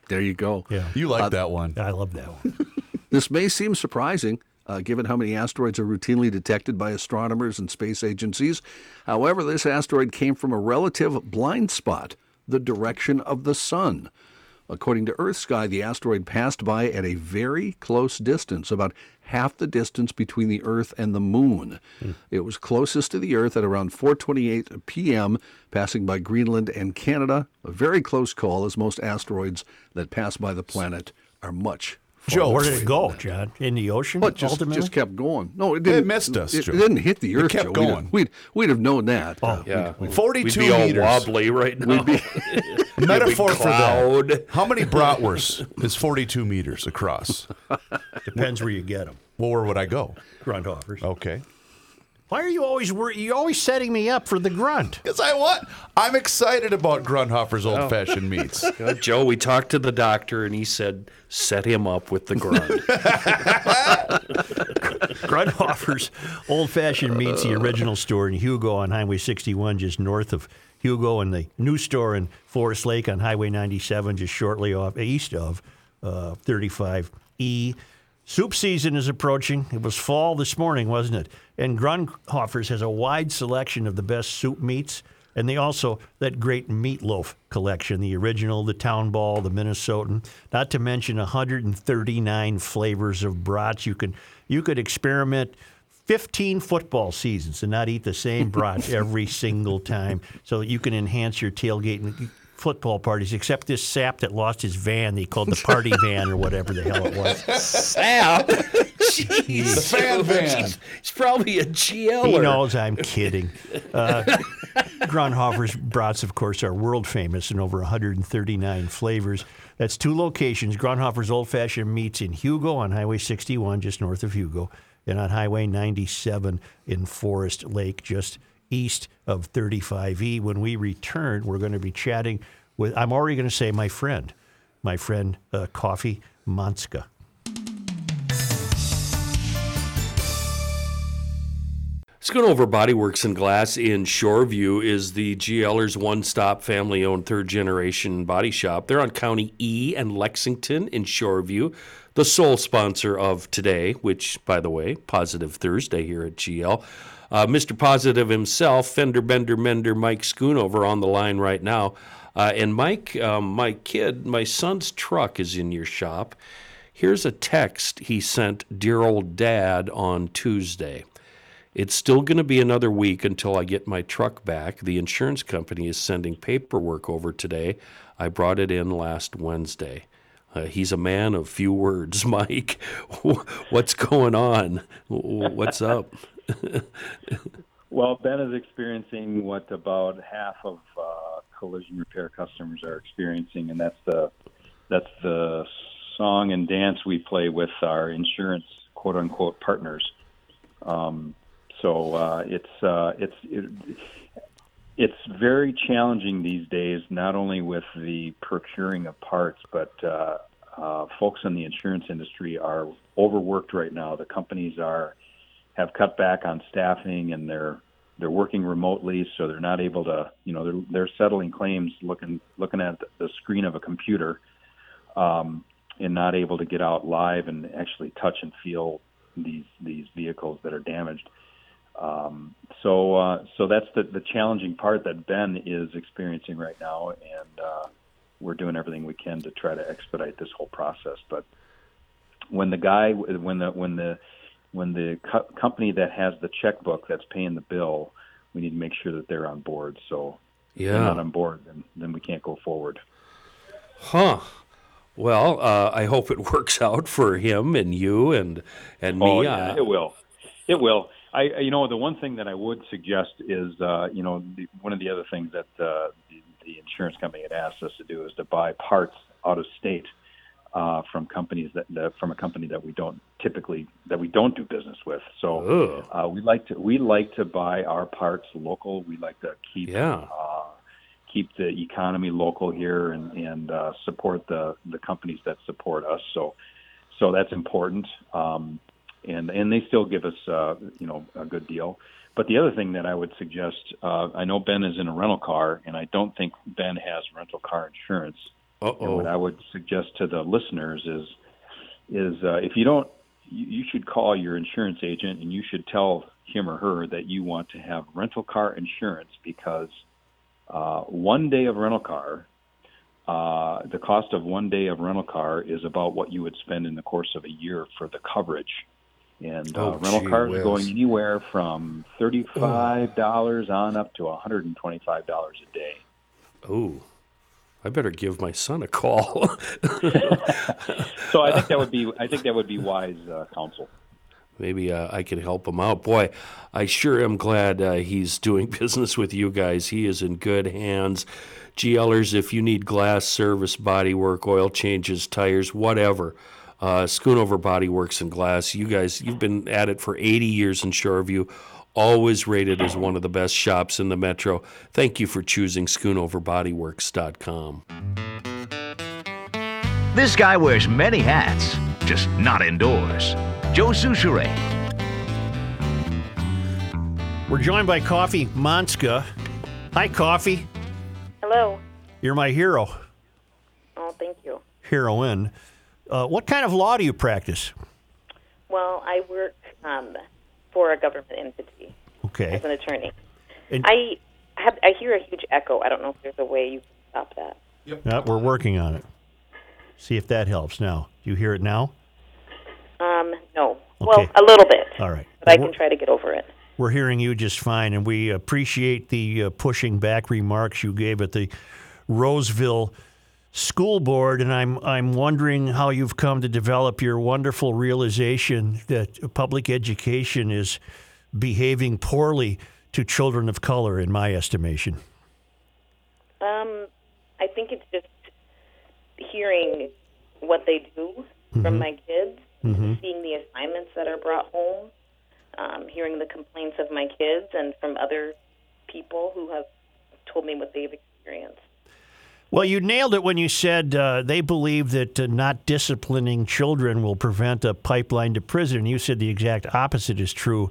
Speaker 6: There you go.
Speaker 3: Yeah.
Speaker 2: You like that one.
Speaker 3: I love that one. *laughs*
Speaker 6: This may seem surprising, uh, given how many asteroids are routinely detected by astronomers and space agencies. However, this asteroid came from a relative blind spot, the direction of the sun. According to EarthSky, the asteroid passed by at a very close distance, about half the distance between the Earth and the Moon. Hmm. It was closest to the Earth at around 4:28 p.m., passing by Greenland and Canada. A very close call, as most asteroids that pass by the planet are much.
Speaker 2: Joe,
Speaker 3: Where did it go, John? In the ocean,
Speaker 6: But just,
Speaker 3: ultimately?
Speaker 6: just kept going. No, it didn't.
Speaker 2: It missed us,
Speaker 6: It,
Speaker 2: Joe.
Speaker 6: it didn't hit the earth.
Speaker 2: It kept
Speaker 6: Joe. We'd have-
Speaker 2: going.
Speaker 6: We'd, we'd have known that.
Speaker 3: Oh,
Speaker 1: Yeah. We'd
Speaker 2: 42
Speaker 1: be all
Speaker 2: meters.
Speaker 1: wobbly right now. *laughs* *laughs*
Speaker 2: Metaphor for that. How many bratwursts is 42 meters across? *laughs*
Speaker 3: Depends where you get them.
Speaker 2: Well, where would I go?
Speaker 3: Grundhofer's.
Speaker 2: Okay.
Speaker 3: Why are you always wor- you always setting me up for the grunt?
Speaker 2: Because I want. I'm excited about Grundhofer's old fashioned *laughs* meats.
Speaker 1: Uh, Joe, we talked to the doctor and he said, set him up with the grunt. *laughs*
Speaker 3: Grundhofer's Old Fashioned Meats, the original store in Hugo on Highway 61, just north of Hugo, and the new store in Forest Lake on Highway 97, just shortly off east of uh, 35E. Soup season is approaching. It was fall this morning, wasn't it? And Grundhofer's has a wide selection of the best soup meats. And they also that great meatloaf collection, the original, the town ball, the Minnesotan, not to mention 139 flavors of brats. You can you could experiment 15 football seasons and not eat the same brats *laughs* every single time, so that you can enhance your tailgate and football parties. Except this sap that lost his van, He called the party *laughs* van or whatever the hell it was.
Speaker 1: Sap? *laughs* Jeez.
Speaker 2: The fan van.
Speaker 1: He's probably a GL.
Speaker 3: He knows I'm kidding. Uh, Grundhofer's brats, of course, are world famous in over 139 flavors. That's two locations Grundhofer's Old Fashioned Meats in Hugo on Highway 61, just north of Hugo, and on Highway 97 in Forest Lake, just east of 35E. When we return, we're going to be chatting with, I'm already going to say my friend, my friend uh, Kofi Montzka.
Speaker 1: Schoonover over Bodyworks and Glass in Shoreview is the GLers one-stop family-owned third-generation body shop. They're on County E and Lexington in Shoreview, the sole sponsor of today, which, by the way, Positive Thursday here at GL. Uh, Mr. Positive himself, Fender Bender Mender Mike Schoonover on the line right now. Uh, and Mike, um, my kid, my son's truck is in your shop. Here's a text he sent dear old dad on Tuesday. It's still going to be another week until I get my truck back. The insurance company is sending paperwork over today. I brought it in last Wednesday. Uh, he's a man of few words, *laughs* Mike. What's going on? What's up?
Speaker 9: Well, Ben is experiencing what about half of uh, collision repair customers are experiencing, and that's the that's the song and dance we play with our insurance quote unquote partners. Um, so uh, it's uh, it's it, it's very challenging these days, not only with the procuring of parts, but uh, uh, folks in the insurance industry are overworked right now. The companies are have cut back on staffing and they're they're working remotely, so they're not able to, you know, they're they're settling claims looking looking at the screen of a computer, um, and not able to get out live and actually touch and feel these these vehicles that are damaged. Um, so uh, so that's the the challenging part that Ben is experiencing right now, and uh, we're doing everything we can to try to expedite this whole process. But when the guy when the when the when the co- company that has the checkbook that's paying the bill, we need to make sure that they're on board. So if they're
Speaker 1: Yeah.
Speaker 9: not on board, then then we can't go forward.
Speaker 1: Huh. Well, uh, I hope it *laughs* works out for him and you and and me.
Speaker 9: Oh, yeah,
Speaker 1: Uh,
Speaker 9: it will. It will. I, you know, the one thing that I would suggest is, uh, you know, the, one of the other things that uh, the, the insurance company had asked us to do is to buy parts out of state uh, from companies that, that from a company that we don't typically that we don't do business with. So uh, we like to we like to buy our parts local. We like to keep
Speaker 1: Yeah.
Speaker 9: uh, keep the economy local here and and uh, support the the companies that support us. So so that's important. Um, and and they still give us uh, you know a good deal. But the other thing that I would suggest, uh, I know Ben is in a rental car, and I don't think Ben has rental car insurance.
Speaker 1: Uh-oh.
Speaker 9: And what I would suggest to the listeners is is uh, if you don't, you, you should call your insurance agent and you should tell him or her that you want to have rental car insurance because uh, one day of rental car, uh, the cost of one day of rental car is about what you would spend in the course of a year for the coverage. And uh,
Speaker 1: Oh,
Speaker 9: rental cars
Speaker 1: whiz.
Speaker 9: are going anywhere from thirty-five dollars on up to one hundred and twenty-five dollars a day.
Speaker 1: Oh, I better give my son a call. *laughs*
Speaker 9: So I think that would be *laughs* I think that would be wise uh, counsel.
Speaker 1: Maybe uh, I can help him out. Boy, I sure am glad uh, he's doing *laughs* business with you guys. He is in good hands. GLers, if you need glass service, body work, oil changes, tires, whatever, uh, Schoonover Body Works and Glass, you guys, you've been at it for 80 years in Shoreview, always rated as one of the best shops in the metro. Thank you for choosing SchoonoverBodyWorks.com.
Speaker 10: This guy wears many hats, just not indoors. Joe Soucheray.
Speaker 3: We're joined by Kofi Montzka. Hi, Kofi.
Speaker 11: Hello.
Speaker 3: You're my hero,
Speaker 11: Oh, thank you.
Speaker 3: heroine. Uh, what kind of law do you practice?
Speaker 11: Well, I work um, for a government entity
Speaker 3: Okay.
Speaker 11: as an attorney.
Speaker 3: And-
Speaker 11: I have I hear a huge echo. I don't know if there's a way you can stop that.
Speaker 3: Yeah, we're working on it. See if that helps now. Do you hear it now?
Speaker 11: Um, no.
Speaker 3: Okay.
Speaker 11: Well, a little bit.
Speaker 3: All right.
Speaker 11: But I can try to get over it.
Speaker 3: We're hearing you just fine, and we appreciate the uh, pushing back remarks you gave at the Roseville School Board. And I'm I'm wondering how you've come to develop your wonderful realization that public education is behaving poorly to children of color, in my estimation.
Speaker 11: Um, I think it's just hearing what they do from
Speaker 3: Mhm.
Speaker 11: my kids,
Speaker 3: Mhm.
Speaker 11: seeing the assignments that are brought home, um, hearing the complaints of my kids and from other people who have told me what they've experienced.
Speaker 3: Well, you nailed it when you said uh, they believe that uh, not disciplining children will prevent a pipeline to prison. You said the exact opposite is true.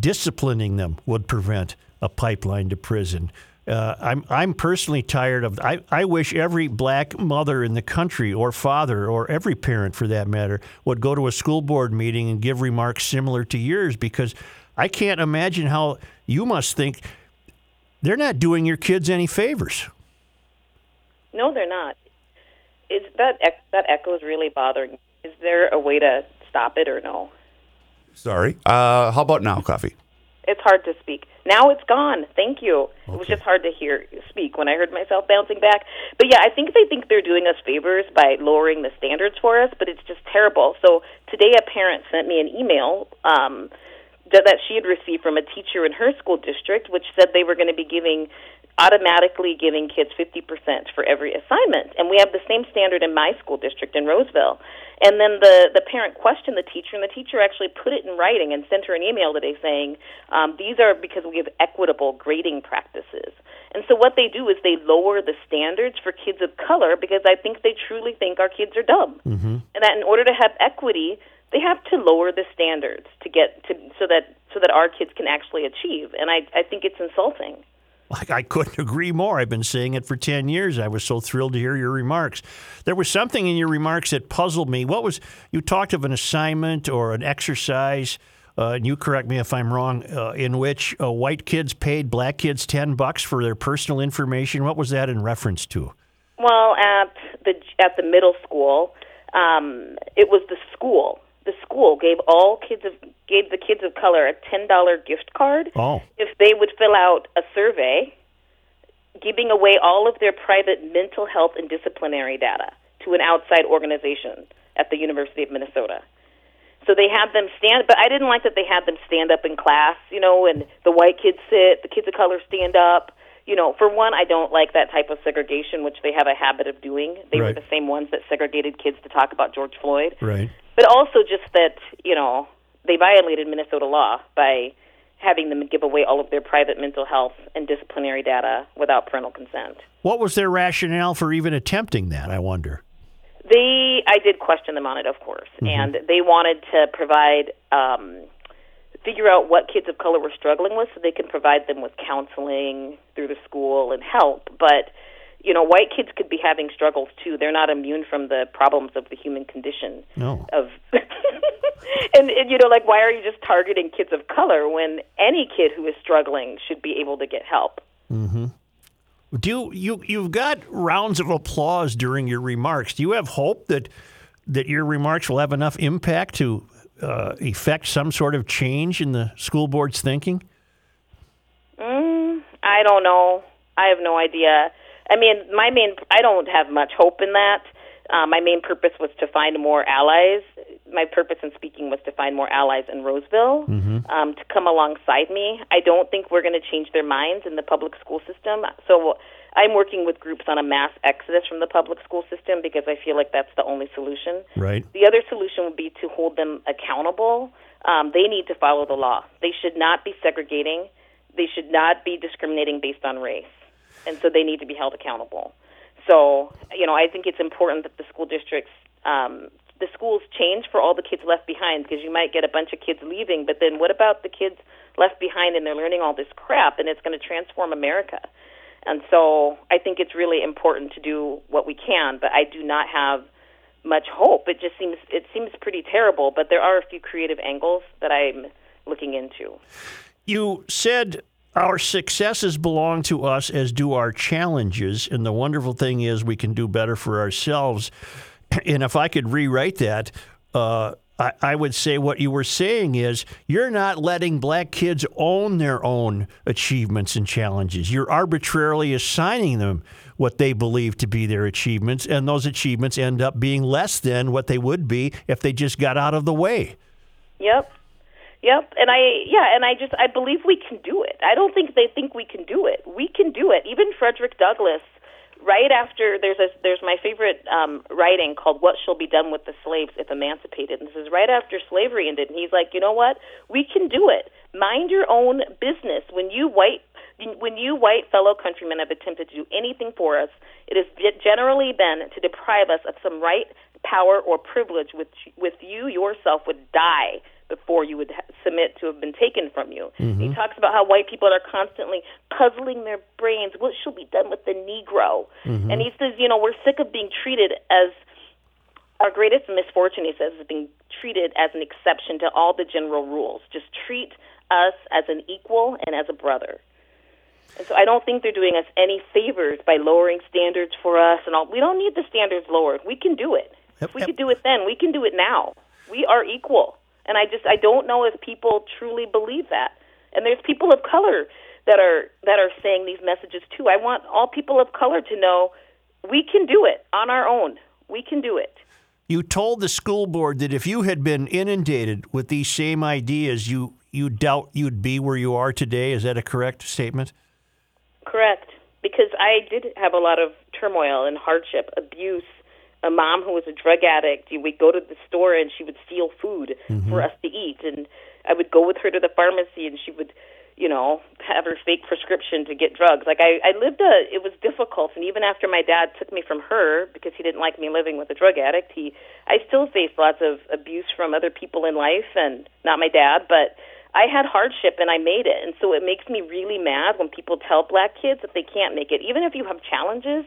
Speaker 3: Disciplining them would prevent a pipeline to prison. Uh, I'm I'm personally tired of. I, I wish every black mother in the country, or father, or every parent for that matter, would go to a school board meeting and give remarks similar to yours because I can't imagine how you must think they're not doing your kids any favors.
Speaker 11: No, they're not. Is that that echo is really bothering? Is there a way to stop it or no?
Speaker 2: Sorry. Uh, how about now, Kofi?
Speaker 11: It's hard to speak. Now it's gone. Thank you. It was just hard to hear speak when I heard myself bouncing back. But yeah, I think they think they're doing us favors by lowering the standards for us, but it's just terrible. So today a parent sent me an email um that, that she had received from a teacher in her school district which said they were going to be giving automatically giving kids 50% for every assignment. And we have the same standard in my school district in Roseville. And then the, the parent questioned the teacher, and the teacher actually put it in writing and sent her an email today saying, um, These are because we have equitable grading practices. And so what they do is they lower the standards for kids of color because I think they truly think our kids are dumb.
Speaker 3: Mm-hmm.
Speaker 11: And that in order to have equity, they have to lower the standards to get to so that so that our kids can actually achieve. And I, I think it's insulting.
Speaker 3: Like I couldn't agree more. I've been saying it for 10 years. I was so thrilled to hear your remarks. There was something in your remarks that puzzled me. What was you talked of an assignment or an exercise, uh, and you correct me if I'm wrong, uh, in which uh, white kids paid black kids 10 bucks for their personal information. What was that in reference to?
Speaker 11: Well, at the at the middle school, um, it was the school. The school gave all kids of gave the kids of color a ten dollar gift card
Speaker 3: Oh.
Speaker 11: if they would fill out a survey, giving away all of their private mental health and disciplinary data to an outside organization at the University of Minnesota. So they had them stand, but I didn't like that they had them stand up in class, you know, and the white kids sit, the kids of color stand up. You know, for one, I don't like that type of segregation, which they have a habit of doing. They were the same ones that segregated kids to talk about George Floyd.
Speaker 3: Right.
Speaker 11: But also just that, you know, they violated Minnesota law by having them give away all of their private mental health and disciplinary data without parental consent.
Speaker 3: What was their rationale for even attempting that? I wonder.
Speaker 11: They, I did question them on it, of course, and they wanted to provide, um, figure out what kids of color were struggling with, so they can provide them with counseling through the school and help. But you know, white kids could be having struggles too. They're not immune from the problems of the human condition.
Speaker 3: No.
Speaker 11: Of *laughs* and, and you know, like why are you just targeting kids of color when any kid who is struggling should be able to get help?
Speaker 3: Mm-hmm. Do you, you you've got rounds of applause during your remarks? Do you have hope that that your remarks will have enough impact to uh, effect some sort of change in the school board's thinking?
Speaker 11: Mm, I don't know. I have no idea. I mean, my main I don't have much hope in that. Uh, my main purpose was to find more allies. My purpose in speaking was to find more allies in Roseville
Speaker 12: Mhm.
Speaker 11: um, to come alongside me. I don't think we're going to change their minds in the public school system. So I'm working with groups on a mass exodus from the public school system because I feel like that's the only solution.
Speaker 3: Right.
Speaker 11: The other solution would be to hold them accountable. Um, they need to follow the law. They should not be segregating. They should not be discriminating based on race. And so they need to be held accountable. So, you know, I think it's important that the school districts, um, the schools change for all the kids left behind because you might get a bunch of kids leaving, but then what about the kids left behind and they're learning all this crap and it's going to transform America? And so I think it's really important to do what we can, but I do not have much hope. It just seems it seems pretty terrible, but there are a few creative angles that I'm looking into.
Speaker 3: You said our successes belong to us, as do our challenges. And the wonderful thing is, we can do better for ourselves. *clears throat* And if I could rewrite that, uh, I, I would say what you were saying is you're not letting black kids own their own achievements and challenges. You're arbitrarily assigning them what they believe to be their achievements, and those achievements end up being less than what they would be if they just got out of the way.
Speaker 11: Yep. Yep. And I yeah, and I just I believe we can do it. I don't think they think we can do it. We can do it. Even Frederick Douglass right after there's a there's my favorite um writing called What Shall Be Done with the Slaves If Emancipated. And this is right after slavery ended and he's like, "You know what? We can do it. Mind your own business. When you white when you white fellow countrymen have attempted to do anything for us, it has generally been to deprive us of some right, power, or privilege which with you yourself would die before you would ha- submit to have been taken from you.
Speaker 12: Mhm.
Speaker 11: He talks about how white people are constantly puzzling their brains. What shall be done with the Negro?
Speaker 12: Mhm.
Speaker 11: And he says, you know, we're sick of being treated as our greatest misfortune. He says is being treated as an exception to all the general rules. Just treat us as an equal and as a brother. And so I don't think they're doing us any favors by lowering standards for us and all. We don't need the standards lowered. We can do it. If we could do it then, we can do it now. We are equal. And I just I don't know if people truly believe that. And there's people of color that are that are saying these messages too. I want all people of color to know we can do it on our own. We can do it.
Speaker 3: You told the school board that if you had been inundated with these same ideas, you you doubt you'd be where you are today. Is that a correct statement?
Speaker 11: Correct. Because I did have a lot of turmoil and hardship, abuse. A mom who was a drug addict. We'd go to the store and she would steal food
Speaker 12: Mhm.
Speaker 11: for us to eat, and I would go with her to the pharmacy and she would, you know, have her fake prescription to get drugs. Like I, I lived a. It was difficult, and even after my dad took me from her because he didn't like me living with a drug addict, he, I still faced lots of abuse from other people in life, and not my dad, but. I had hardship and I made it. And so it makes me really mad when people tell black kids that they can't make it. Even if you have challenges,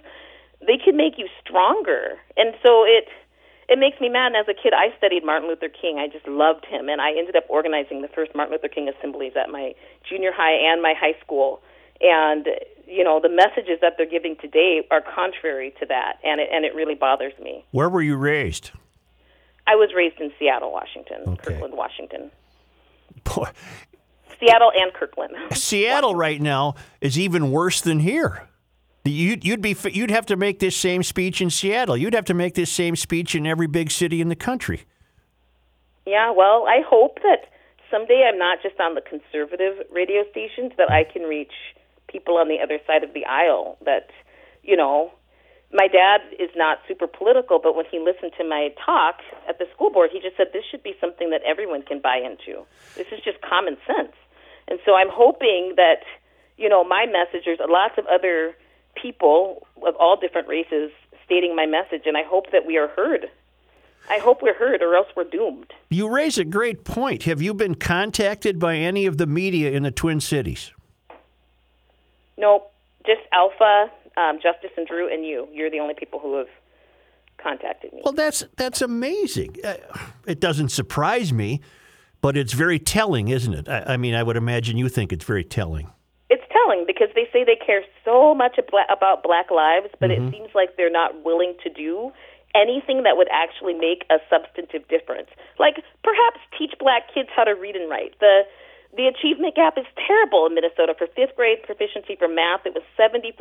Speaker 11: they can make you stronger. And so it it makes me mad. And as a kid, I studied Martin Luther King. I just loved him, and I ended up organizing the first Martin Luther King assemblies at my junior high and my high school. And you know, the messages that they're giving today are contrary to that, and it and it really bothers me.
Speaker 3: Where were you raised?
Speaker 11: I was raised in Seattle, Washington,
Speaker 3: Okay.
Speaker 11: Kirkland, Washington,
Speaker 3: Boy,
Speaker 11: Seattle and Kirkland.
Speaker 3: Seattle right now is even worse than here. You'd, you'd be you'd have to make this same speech in Seattle. You'd have to make this same speech in every big city in the country.
Speaker 11: Yeah, well, I hope that someday I'm not just on the conservative radio stations, that I can reach people on the other side of the aisle. That, you know, my dad is not super political, but when he listened to my talk at the school board, he just said this should be something that everyone can buy into. This is just common sense. And so I'm hoping that, you know, my message, there's lots of other people of all different races stating my message, and I hope that we are heard. I hope we're heard, or else we're doomed.
Speaker 3: You raise a great point. Have you been contacted by any of the media in the Twin Cities?
Speaker 11: Nope, just Alpha. um, Justice and Drew and you. You're the only people who have contacted me.
Speaker 3: Well, that's that's amazing. Uh, it doesn't surprise me, but it's very telling, isn't it? I, I mean, I would imagine you think it's very telling.
Speaker 11: It's because they say they care so much about Black lives, but it seems like they're not willing to do anything that would actually make a substantive difference. Like perhaps teach black kids how to read and write. The the achievement gap is terrible in Minnesota for fifth grade proficiency for math. It was 74%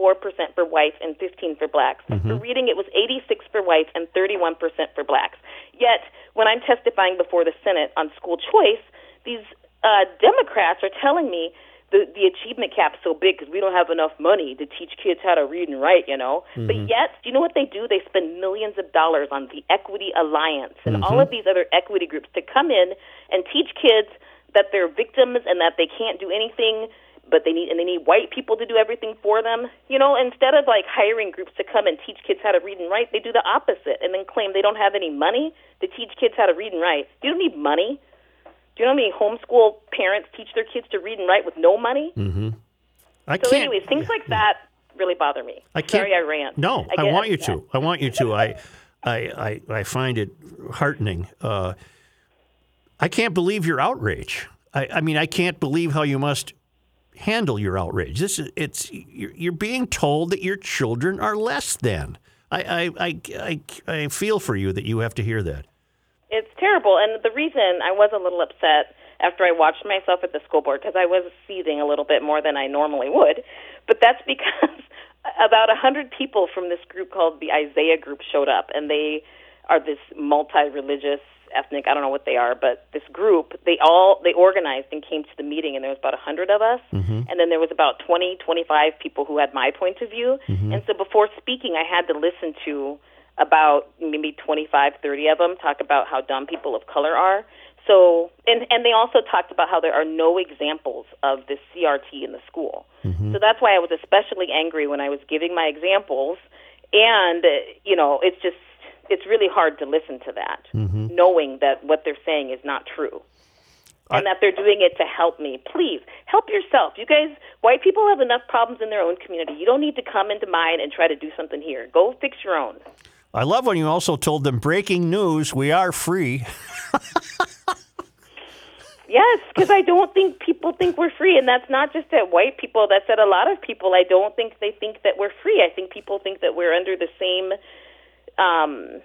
Speaker 11: for whites and 15 for blacks. For reading, it was 86 for whites and 31% for blacks. Yet, when I'm testifying before the Senate on school choice, these uh, Democrats are telling me the the achievement gap is so big because we don't have enough money to teach kids how to read and write, you know. But
Speaker 12: Mhm.
Speaker 11: yet, do you know what they do? They spend millions of dollars on the Equity Alliance and all
Speaker 12: Mhm.
Speaker 11: of these other equity groups to come in and teach kids that they're victims and that they can't do anything but they need and they need white people to do everything for them. You know, instead of like hiring groups to come and teach kids how to read and write, they do the opposite and then claim they don't have any money to teach kids how to read and write. You don't need money. Do you know how many homeschool parents teach their kids to read and write with no money?
Speaker 3: Mm-hmm. I
Speaker 11: so,
Speaker 3: can't.
Speaker 11: anyways, things like that really bother me.
Speaker 3: I can't.
Speaker 11: Sorry, I rant.
Speaker 3: No, I,
Speaker 11: get
Speaker 3: want you to. I want you to. I, I, I, I find it heartening. Uh, I can't believe your outrage. I, I mean, I can't believe how you must handle your outrage. This is it's you're, you're being told that your children are less than. I, I, I, I, I feel for you that you have to hear that.
Speaker 11: It's terrible. And the reason I was a little upset after I watched myself at the school board, because I was seething a little bit more than I normally would, but that's *laughs* because about a hundred people from this group called the Isaiah Group showed up, and they are this multi-religious, ethnic. I don't know what they are, but this group they all they organized and came to the meeting, and there was about a hundred of us,
Speaker 12: Mhm.
Speaker 11: and then there was about 20, 25 people who had my point of view,
Speaker 12: Mhm.
Speaker 11: and so before speaking, I had to listen to about maybe 25, 30 of them talk about how dumb people of color are. So, and and they also talked about how there are no examples of this CRT in the school. So that's why I was especially angry when I was giving my examples. And you know, it's just it's really hard to listen to that,
Speaker 12: Mhm.
Speaker 11: knowing that what they're saying is not true. And that they're doing it to help me. Please help yourself. You guys, white people have enough problems in their own community. You don't need to come into mine and try to do something here. Go fix your own.
Speaker 3: I love when you also told them breaking news, we are free.
Speaker 11: Yes, because I don't think people think we're free, and that's not just at white people. That's at a lot of people. I don't think they think that we're free. I think people think that we're under the same, um,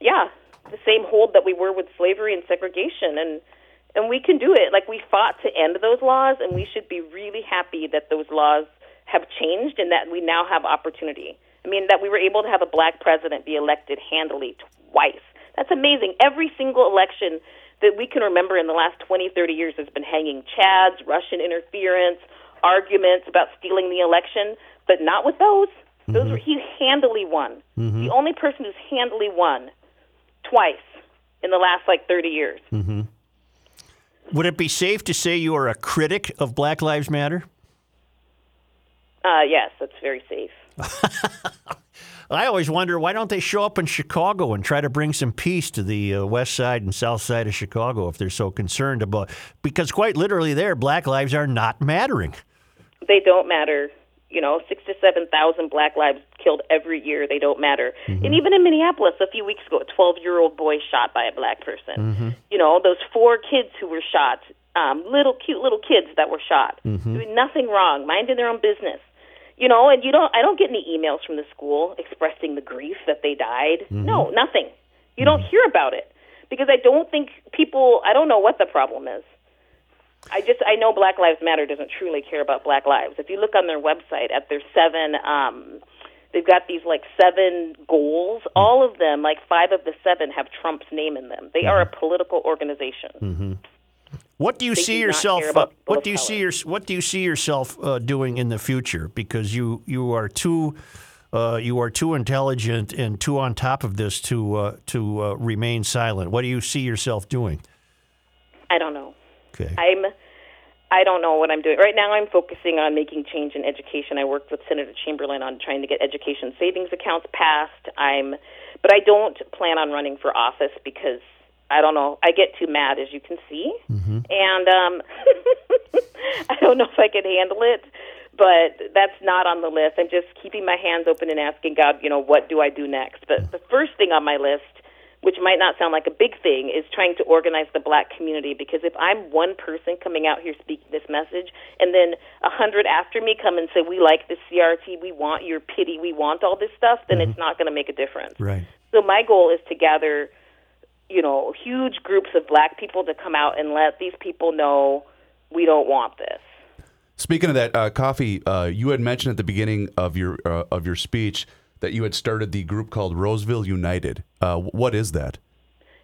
Speaker 11: yeah, the same hold that we were with slavery and segregation, and and we can do it. Like we fought to end those laws, and we should be really happy that those laws have changed and that we now have opportunity. I mean, that we were able to have a black president be elected handily twice. That's amazing. Every single election that we can remember in the last 20, 30 years has been hanging chads, Russian interference, arguments about stealing the election, but not with those. Those were he handily won.
Speaker 3: Mhm.
Speaker 11: The only person who's handily won twice in the last like 30 years.
Speaker 3: hmm Would it be safe to say you are a critic of Black Lives Matter?
Speaker 11: Uh, yes, that's very safe. *laughs*
Speaker 3: I always wonder why don't they show up in Chicago and try to bring some peace to the uh, west side and south side of Chicago if they're so concerned about because quite literally there black lives are not mattering.
Speaker 11: They don't matter. You know, six to seven thousand black lives killed every year. They don't matter. And even in Minneapolis, a few weeks ago, a twelve-year-old boy shot by a black person.
Speaker 3: Mm-hmm.
Speaker 11: You know, those four kids who were shot, um, little cute little kids that were shot,
Speaker 12: Mhm.
Speaker 11: doing nothing wrong, minding their own business. You know, and you don't. I don't get any emails from the school expressing the grief that they died.
Speaker 12: Mhm.
Speaker 11: No, nothing. You don't hear about it because I don't think people. I don't know what the problem is. I just I know Black Lives Matter doesn't truly care about Black lives. If you look on their website at their seven, um, they've got these like seven goals. All of them, like five of the seven, have Trump's name in them. They are a political organization.
Speaker 3: Mm-hmm. What do you
Speaker 11: They
Speaker 3: see
Speaker 11: do
Speaker 3: yourself? Uh, what do you
Speaker 11: color.
Speaker 3: see your, What do you see yourself uh, doing in the future? Because you you are too uh, you are too intelligent and too on top of this to uh, to uh, remain silent. What do you see yourself doing?
Speaker 11: I don't know.
Speaker 3: Okay.
Speaker 11: I'm I don't know what I'm doing. Right now I'm focusing on making change in education. I worked with Senator Chamberlain on trying to get education savings accounts passed. I'm but I don't plan on running for office because I don't know. I get too mad as you can see. And um *laughs* I don't know if I can handle it. but that's not on the list. I'm just keeping my hands open and asking God, you know, what do I do next? But the first thing on my list, which might not sound like a big thing, is trying to organize the black community. Because if I'm one person coming out here speaking this message, and then a hundred after me come and say, "We like the CRT, we want your pity, we want all this stuff," then it's not going to make a difference.
Speaker 3: Right.
Speaker 11: So my goal is to gather, you know, huge groups of black people to come out and let these people know we don't want this.
Speaker 2: Speaking of that, uh, Kofi, uh, you had mentioned at the beginning of your uh, of your speech that you had started the group called Roseville United. Uh, what is that?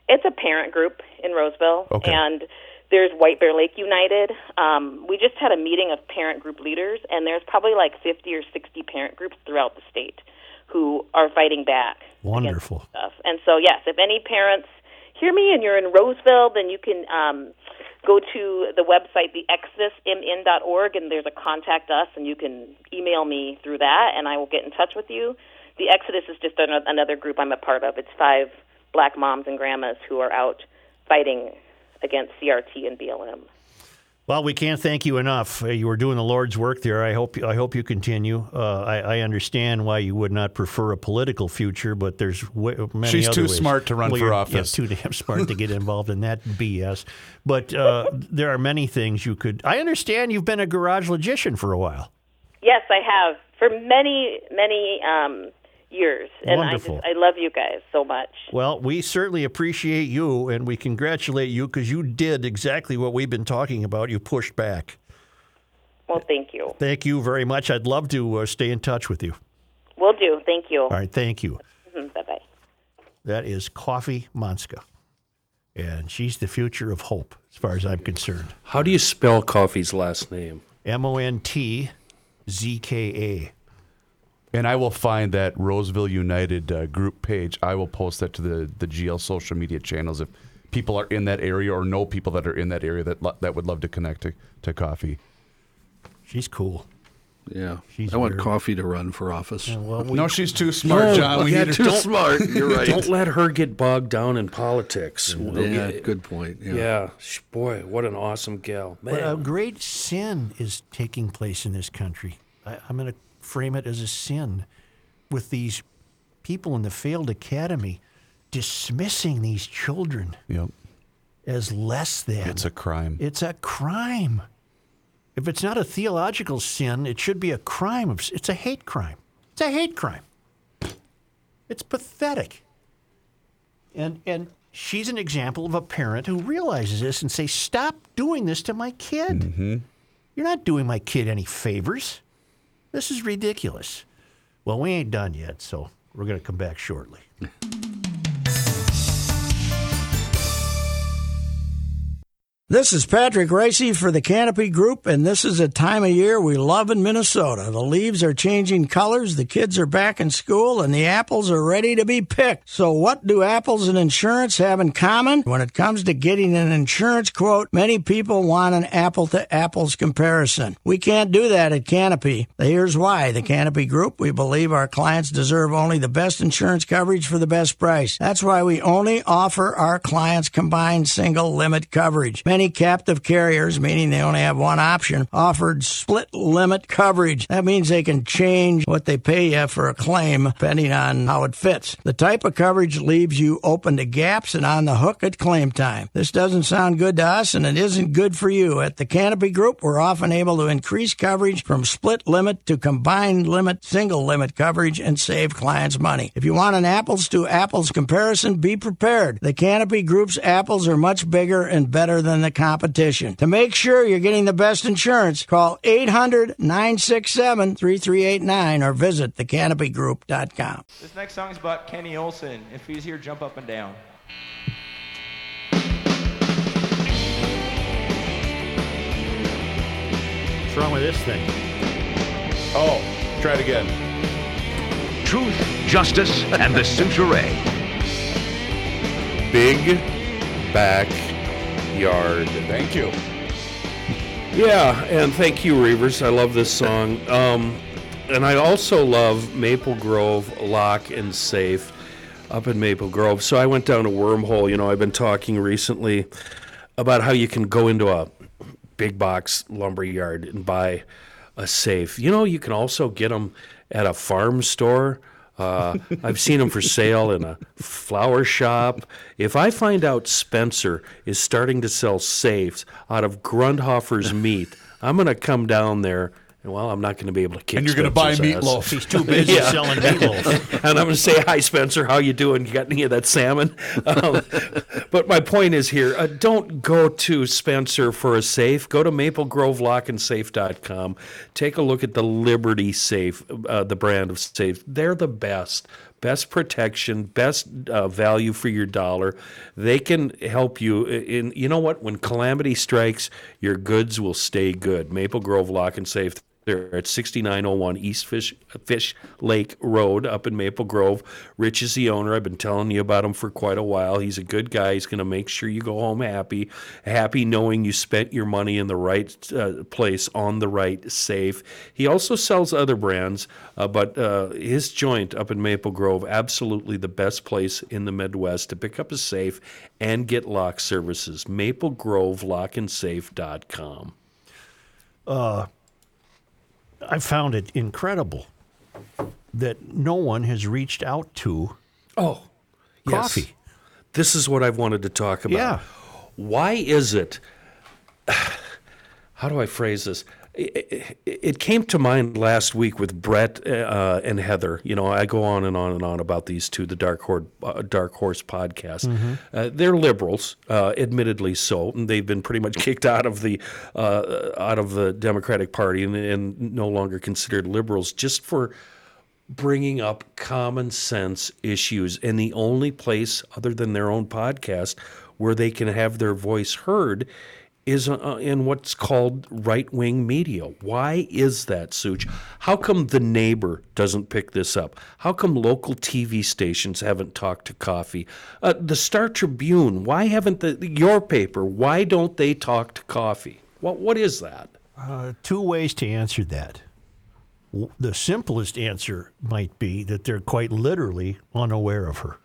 Speaker 11: It's a parent group in Roseville,
Speaker 2: Okay.
Speaker 11: and there's White Bear Lake United. Um, we just had a meeting of parent group leaders, and there's probably like 50 or 60 parent groups throughout the state who are fighting back.
Speaker 3: Wonderful.
Speaker 11: stuff. And so, yes, if any parents hear me and you're in Roseville, then you can um, go to the website, theexodusmn.org, and there's a contact us, and you can email me through that, and I will get in touch with you. The Exodus is just an- another group I'm a part of. It's five black moms and grandmas who are out fighting against CRT and BLM.
Speaker 3: Well, we can't thank you enough. Uh, You were doing the Lord's work there. I hope I hope you continue. Uh, I, I understand why you would not prefer a political future, but there's w- many
Speaker 2: She's
Speaker 3: other
Speaker 2: too
Speaker 3: ways.
Speaker 2: smart to run
Speaker 3: Well,
Speaker 2: for office.
Speaker 3: Yeah, too damn smart to get *laughs* involved in that BS. But uh, there are many things you could. I understand you've been a garage logician for a while.
Speaker 11: Yes, I have for many, many um, years, and
Speaker 3: Wonderful.
Speaker 11: I just I love you guys so much.
Speaker 3: Well, we certainly appreciate you, and we congratulate you because you did exactly what we've been talking about. You pushed back.
Speaker 11: Well, thank you.
Speaker 3: Thank you very much. I'd love to uh, stay in touch with you.
Speaker 11: Will do. Thank you.
Speaker 3: All right, thank you.
Speaker 11: Bye bye.
Speaker 3: That is Kofi Montzka. And she's the future of hope, as far as I'm concerned.
Speaker 1: How do you spell Kofi's last name?
Speaker 3: M O N T Z K
Speaker 2: And I will find that Roseville United uh, group page. I will post that to the, the GL social media channels if people are in that area or know people that are in that area that lo- that would love to connect to, to Kofi.
Speaker 3: She's cool.
Speaker 6: Yeah.
Speaker 3: She's
Speaker 6: I want
Speaker 3: very-
Speaker 6: Kofi to run for office.
Speaker 3: well,
Speaker 2: no, she's too smart, John. We
Speaker 6: yeah,
Speaker 2: need her
Speaker 6: too
Speaker 2: don't-
Speaker 6: smart. You're right.
Speaker 1: Don't let her get bogged down in politics.
Speaker 6: Yeah, good point. Yeah.
Speaker 1: Yeah. Sh- Boy, what an awesome gal.
Speaker 3: But a great sin is taking place in this country. I, I'm going to frame it as a sin with these people in the failed academy dismissing these children
Speaker 2: Yep.
Speaker 3: as less than.
Speaker 2: It's a crime.
Speaker 3: It's a crime. If it's not a theological sin, it should be a crime. Of, it's a hate crime. It's a hate crime. It's pathetic. And and she's an example of a parent who realizes this and says, "Stop doing this to my kid.
Speaker 2: Mm-hmm.
Speaker 3: You're not doing my kid any favors. This is ridiculous." Well, we ain't done yet, so we're going to come back shortly. *laughs*
Speaker 12: This is Patrick Ricey for the Canopy Group, and this is a time of year we love in Minnesota. The leaves are changing colors, the kids are back in school, and the apples are ready to be picked. So, what do apples and insurance have in common? When it comes to getting an insurance quote, many people want an apple to apples comparison. We can't do that at Canopy. Here's why. The Canopy Group, we believe our clients deserve only the best insurance coverage for the best price. That's why we only offer our clients combined single limit coverage. Many captive carriers, meaning they only have one option, offered split limit coverage. That means they can change what they pay you for a claim depending on how it fits. The type of coverage leaves you open to gaps and on the hook at claim time. This doesn't sound good to us and it isn't good for you. At the Canopy Group, we're often able to increase coverage from split limit to combined limit, single limit coverage and save clients money. If you want an apples to apples comparison, be prepared. The Canopy Group's apples are much bigger and better than the competition. To make sure you're getting the best insurance, call 800 967 3389 or visit thecanopygroup.com.
Speaker 13: This next song is about Kenny Olson. If he's here, jump up and down.
Speaker 3: What's wrong with this thing?
Speaker 2: Oh, try it again.
Speaker 10: Truth, justice, and the Suture.
Speaker 1: Big backyard.
Speaker 2: Thank you.
Speaker 1: Yeah, and thank you, Reavers. I love this song. Um, and I also love Maple Grove Lock and Safe up in Maple Grove. So I went down a wormhole. You know, I've been talking recently about how you can go into a big box lumber yard and buy a safe. You know, you can also get them at a farm store. Uh, I've seen them for sale in a flower shop. If I find out Spencer is starting to sell safes out of Grundhofer's meat, I'm going to come down there. And well, I'm not going to be able to kick.
Speaker 2: And you're gonna buy
Speaker 1: Spencer's ass.
Speaker 2: meatloaf. He's too busy *laughs* selling meatloaf. *laughs*
Speaker 1: and I'm going to say, "Hi, Spencer. How you doing? You got any of that salmon?" *laughs* Um, but my point is here: uh, don't go to Spencer for a safe. Go to MapleGroveLockandSafe.com. Take a look at the Liberty Safe, uh, the brand of safe. They're the best. Best protection, best uh, value for your dollar. They can help you. In you know what? When calamity strikes, your goods will stay good. Maple Grove Lock and Safe. They're at 6901 East Fish, Fish Lake Road up in Maple Grove. Rich is the owner. I've been telling you about him for quite a while. He's a good guy. He's going to make sure you go home happy, happy knowing you spent your money in the right uh, place on the right safe. He also sells other brands, uh, but uh, his joint up in Maple Grove, absolutely the best place in the Midwest to pick up a safe and get lock services. MapleGroveLockandSafe.com.
Speaker 3: Uh, I found it incredible that no one has reached out to
Speaker 1: Oh,
Speaker 3: Kofi.
Speaker 1: Yes. This is what I've wanted to talk about.
Speaker 3: Yeah.
Speaker 1: Why is it? *sighs* How do I phrase this? It, it, came to mind last week with Brett uh, and Heather. You know, I go on and on and on about these two, the Dark Horse, uh, Dark Horse podcast.
Speaker 14: Mhm.
Speaker 1: Uh, they're liberals, uh, admittedly so, and they've been pretty much *laughs* kicked out of the uh, out of the Democratic Party and, and no longer considered liberals just for bringing up common sense issues. And the only place other than their own podcast where they can have their voice heard is uh, in what's called right wing media. Why is that, Sooch? How come the neighbor doesn't pick this up? How come local TV stations haven't talked to Kofi? Uh, the Star Tribune, why haven't the, your paper, why don't they talk to Kofi? What, what is that?
Speaker 3: Uh, two ways to answer that. The simplest answer might be that they're quite literally unaware of her.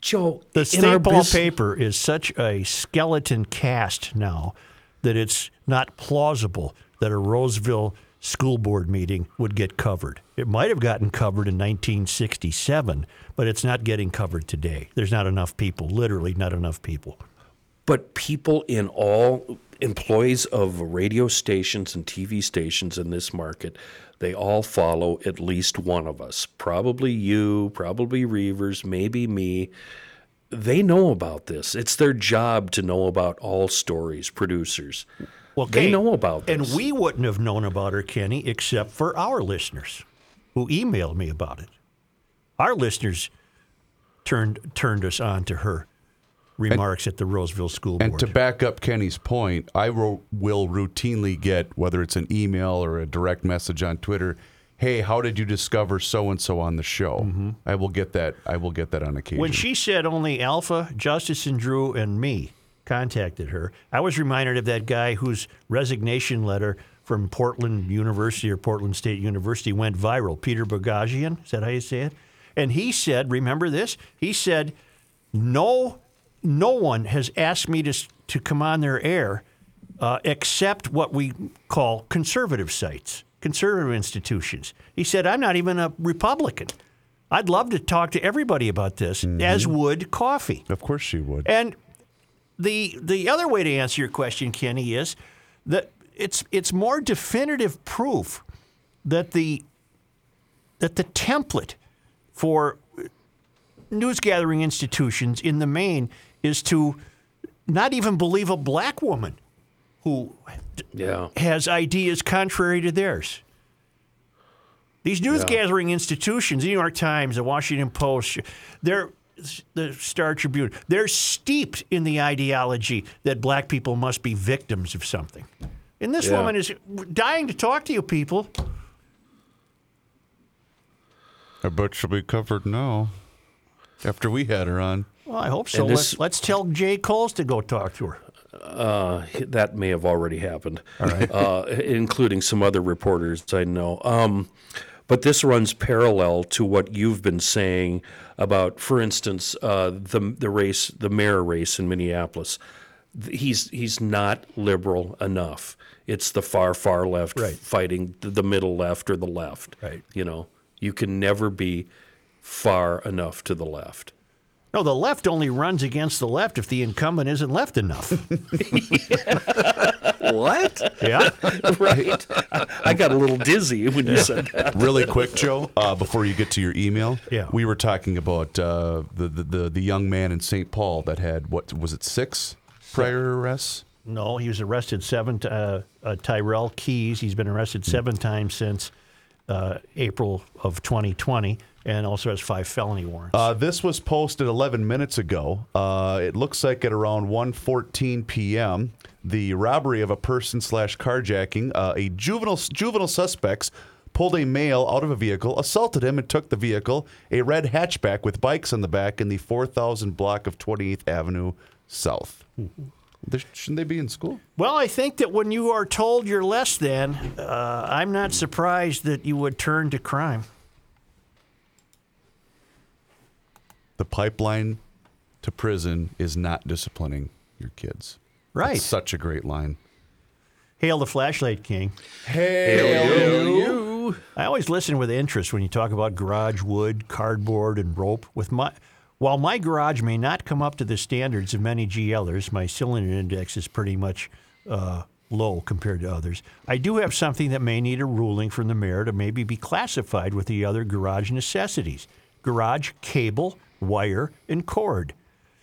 Speaker 1: Joe,
Speaker 3: the
Speaker 1: in
Speaker 3: St.
Speaker 1: bus-
Speaker 3: paper is such a skeleton cast now that it's not plausible that a Roseville school board meeting would get covered. It might have gotten covered in 1967, but it's not getting covered today. There's not enough people, literally not enough people.
Speaker 1: But people in all employees of radio stations and TV stations in this market, they all follow at least one of us. Probably you, probably Reavers, maybe me. They know about this. It's their job to know about all stories, producers.
Speaker 3: Well,
Speaker 1: they
Speaker 3: Kate,
Speaker 1: know about this.
Speaker 3: And we wouldn't have known about her, Kenny, except for our listeners who emailed me about it. Our listeners turned turned us on to her remarks at the Roseville School Board.
Speaker 2: And to back up Kenny's point, I ro- will routinely get whether it's an email or a direct message on Twitter. Hey, how did you discover so and so on the show? Mm-hmm. I will get that. I will get that on occasion.
Speaker 3: When she said only Alpha, Justice and Drew, and me contacted her, I was reminded of that guy whose resignation letter from Portland University or Portland State University went viral. Peter Boghossian, is that how you say it? And he said, remember this? He said, no, no one has asked me to to come on their air uh, except what we call conservative sites, conservative institutions. He said, I'm not even a Republican. I'd love to talk to everybody about this, as would Kofi.
Speaker 2: Of course she would.
Speaker 3: And the the other way to answer your question, Kenny, is that it's it's more definitive proof that the that the template for news gathering institutions in the main is to not even believe a black woman who
Speaker 1: yeah.
Speaker 3: has ideas contrary to theirs. These news
Speaker 1: Yeah.
Speaker 3: gathering institutions, the New York Times, the Washington Post, they're the Star Tribune, they're steeped in the ideology that black people must be victims of something. And this
Speaker 2: Yeah.
Speaker 3: woman is dying to talk to you people.
Speaker 2: I bet she'll be covered now. After we had her on.
Speaker 3: Well, I hope so.
Speaker 1: And this-
Speaker 3: let's, let's tell Jay Kolls to go talk to her.
Speaker 1: Uh, that may have already happened, uh, including some other reporters I know. Um, but this runs parallel to what you've been saying about, for instance, uh, the the race, the mayor race in Minneapolis. he's he's not liberal enough. It's the far far left
Speaker 3: Right.
Speaker 1: fighting the middle left or the left.
Speaker 3: Right.
Speaker 1: You know, you can never be far enough to the left.
Speaker 3: No, the left only runs against the left if the incumbent isn't left enough. *laughs*
Speaker 6: what?
Speaker 3: Yeah. *laughs*
Speaker 1: right. I got a little dizzy when you said that.
Speaker 2: really quick, Joe, uh, before you get to your email.
Speaker 3: Yeah.
Speaker 2: We were talking about uh, the, the, the, the young man in St. Paul that had, what was it, six prior arrests?
Speaker 3: No, he was arrested seven. t- Uh, uh, Tyrell Keys. He's been arrested seven times since uh, April of 2020, and also has five felony warrants.
Speaker 2: Uh, this was posted 11 minutes ago. Uh, it looks like at around 1:14 p.m., the robbery of a person slash carjacking. Uh, a juvenile juvenile suspects pulled a male out of a vehicle, assaulted him, and took the vehicle, a red hatchback with bikes on the back, in the 4000 block of 28th Avenue South. They- Shouldn't they be in school?
Speaker 3: Well, I think that when you are told you're less than, uh, I'm not surprised that you would turn to crime.
Speaker 2: The pipeline to prison is not disciplining your kids.
Speaker 3: Right.
Speaker 2: That's such a great line.
Speaker 3: Hail the flashlight king.
Speaker 2: Hail
Speaker 3: you. I always listen with interest when you talk about garage wood, cardboard, and rope. With my, while my garage may not come up to the standards of many GLers, my cylinder index is pretty much uh, low compared to others. I do have something that may need a ruling from the mayor to maybe be classified with the other garage necessities: garage cable, wire, and cord.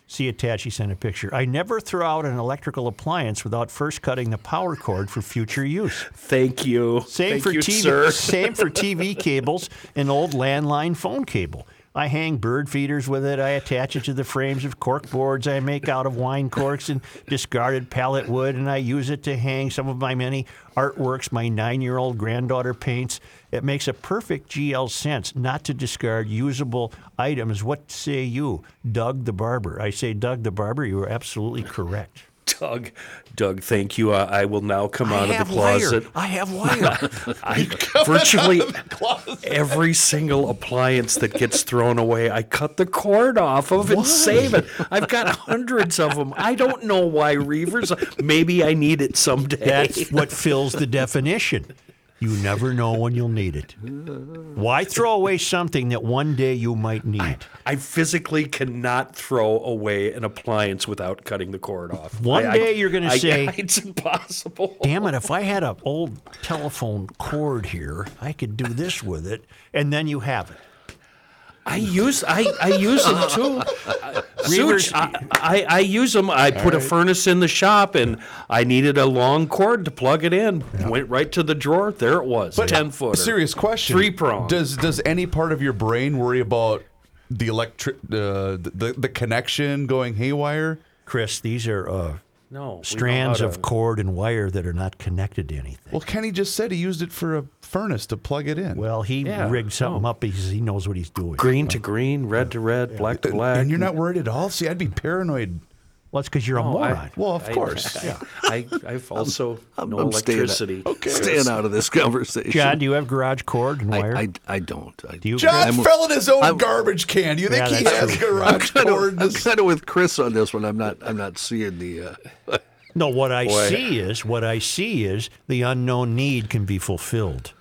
Speaker 3: See attached, he sent a picture. I never throw out an electrical appliance without first cutting the power cord for future use.
Speaker 1: Thank you.
Speaker 3: Same
Speaker 1: Thank
Speaker 3: for
Speaker 1: you,
Speaker 3: TV.
Speaker 1: sir. *laughs*
Speaker 3: Same for TV cables and old landline phone cable. I hang bird feeders with it. I attach it to the frames of cork boards I make out of wine corks and discarded pallet wood, and I use it to hang some of my many artworks my nine-year-old granddaughter paints. It makes a perfect GL sense not to discard usable items. What say you, Doug the barber? I say, Doug the barber. You are absolutely correct.
Speaker 1: Doug, Doug, thank you. I, I will now come out of the closet.
Speaker 3: wire. I have wire. *laughs*
Speaker 1: I virtually every single appliance that gets thrown away, I cut the cord off of and save it. I've got hundreds of them. I don't know why, Reavers. Maybe I need it someday.
Speaker 3: That's what fills the definition. You never know when you'll need it. Why throw away something that one day you might need?
Speaker 1: I physically cannot throw away an appliance without cutting the cord off.
Speaker 3: One
Speaker 1: I- I-
Speaker 3: day you're going to
Speaker 1: I-
Speaker 3: say, *laughs*
Speaker 1: it's impossible.
Speaker 3: Damn it, if I had an old telephone cord here, I could do this with it. And then you have it.
Speaker 1: I use I, I use them too. *laughs* Sooch, I, I, I use them. I put a
Speaker 2: right.
Speaker 1: furnace in the shop, and I needed a long cord to plug it in. Went right to the drawer. There it was, ten foot.
Speaker 2: Serious question.
Speaker 1: Three prong.
Speaker 2: Does does any part of your brain worry about the electric uh, the the connection going haywire?
Speaker 3: Chris, these are uh,
Speaker 1: No,
Speaker 3: strands
Speaker 1: how
Speaker 3: of cord and wire that are not connected to anything.
Speaker 2: Well, Kenny just said he used it for a furnace to plug it in.
Speaker 3: Well, he
Speaker 1: Yeah.
Speaker 3: rigged something up because he knows what he's doing.
Speaker 1: green to green, red to red, black to black.
Speaker 2: and you're not worried at all. See, I'd be paranoid.
Speaker 3: Well, it's because you're a
Speaker 1: No, I-
Speaker 3: moron.
Speaker 2: Well, of
Speaker 1: I-
Speaker 2: course. *laughs*
Speaker 1: I, I, I've also
Speaker 6: I'm,
Speaker 1: no
Speaker 6: I'm staying,
Speaker 1: electricity.
Speaker 6: staying out of this conversation.
Speaker 3: John, do you have garage cord and wire?
Speaker 6: I, I, I don't. I,
Speaker 3: do you?
Speaker 2: John
Speaker 6: I'm-
Speaker 2: fell in his own
Speaker 6: I'm-
Speaker 2: garbage can. Do you think
Speaker 3: Yeah,
Speaker 2: he has
Speaker 3: true.
Speaker 2: garage
Speaker 6: kind
Speaker 2: cord?
Speaker 6: of, I'm kind of with Chris on this one. I'm not. I'm not seeing the. Uh, *laughs*
Speaker 3: No, what I
Speaker 1: Boy.
Speaker 3: see is what I see is the unknown need can be fulfilled.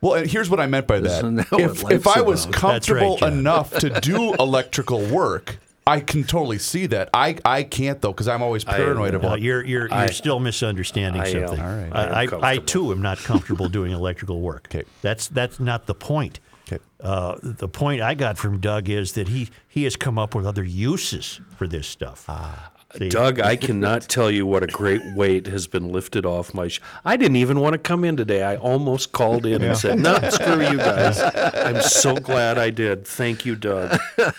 Speaker 2: Well, and here's what I meant by that.
Speaker 6: Isn't that
Speaker 2: If, if I was
Speaker 6: about?
Speaker 2: comfortable
Speaker 3: right,
Speaker 2: enough to do electrical work, I can totally see that. I, I can't though because I'm always paranoid
Speaker 3: Uh,
Speaker 2: about.
Speaker 3: you're you're you're
Speaker 1: I-
Speaker 3: still misunderstanding
Speaker 1: I am.
Speaker 3: something.
Speaker 1: All right.
Speaker 3: I,
Speaker 1: I
Speaker 3: I, I too am not comfortable *laughs* doing electrical work.
Speaker 2: Okay.
Speaker 3: That's that's not the point.
Speaker 2: Okay.
Speaker 3: Uh, the point I got from Doug is that he he has come up with other uses for this stuff.
Speaker 2: Ah.
Speaker 3: See?
Speaker 1: Doug, I cannot *laughs* tell you what a great weight has been lifted off my. Sh- I didn't even want to come in today. I almost called in and said, "No, *laughs* screw you guys." I'm so glad I did. Thank you, Doug.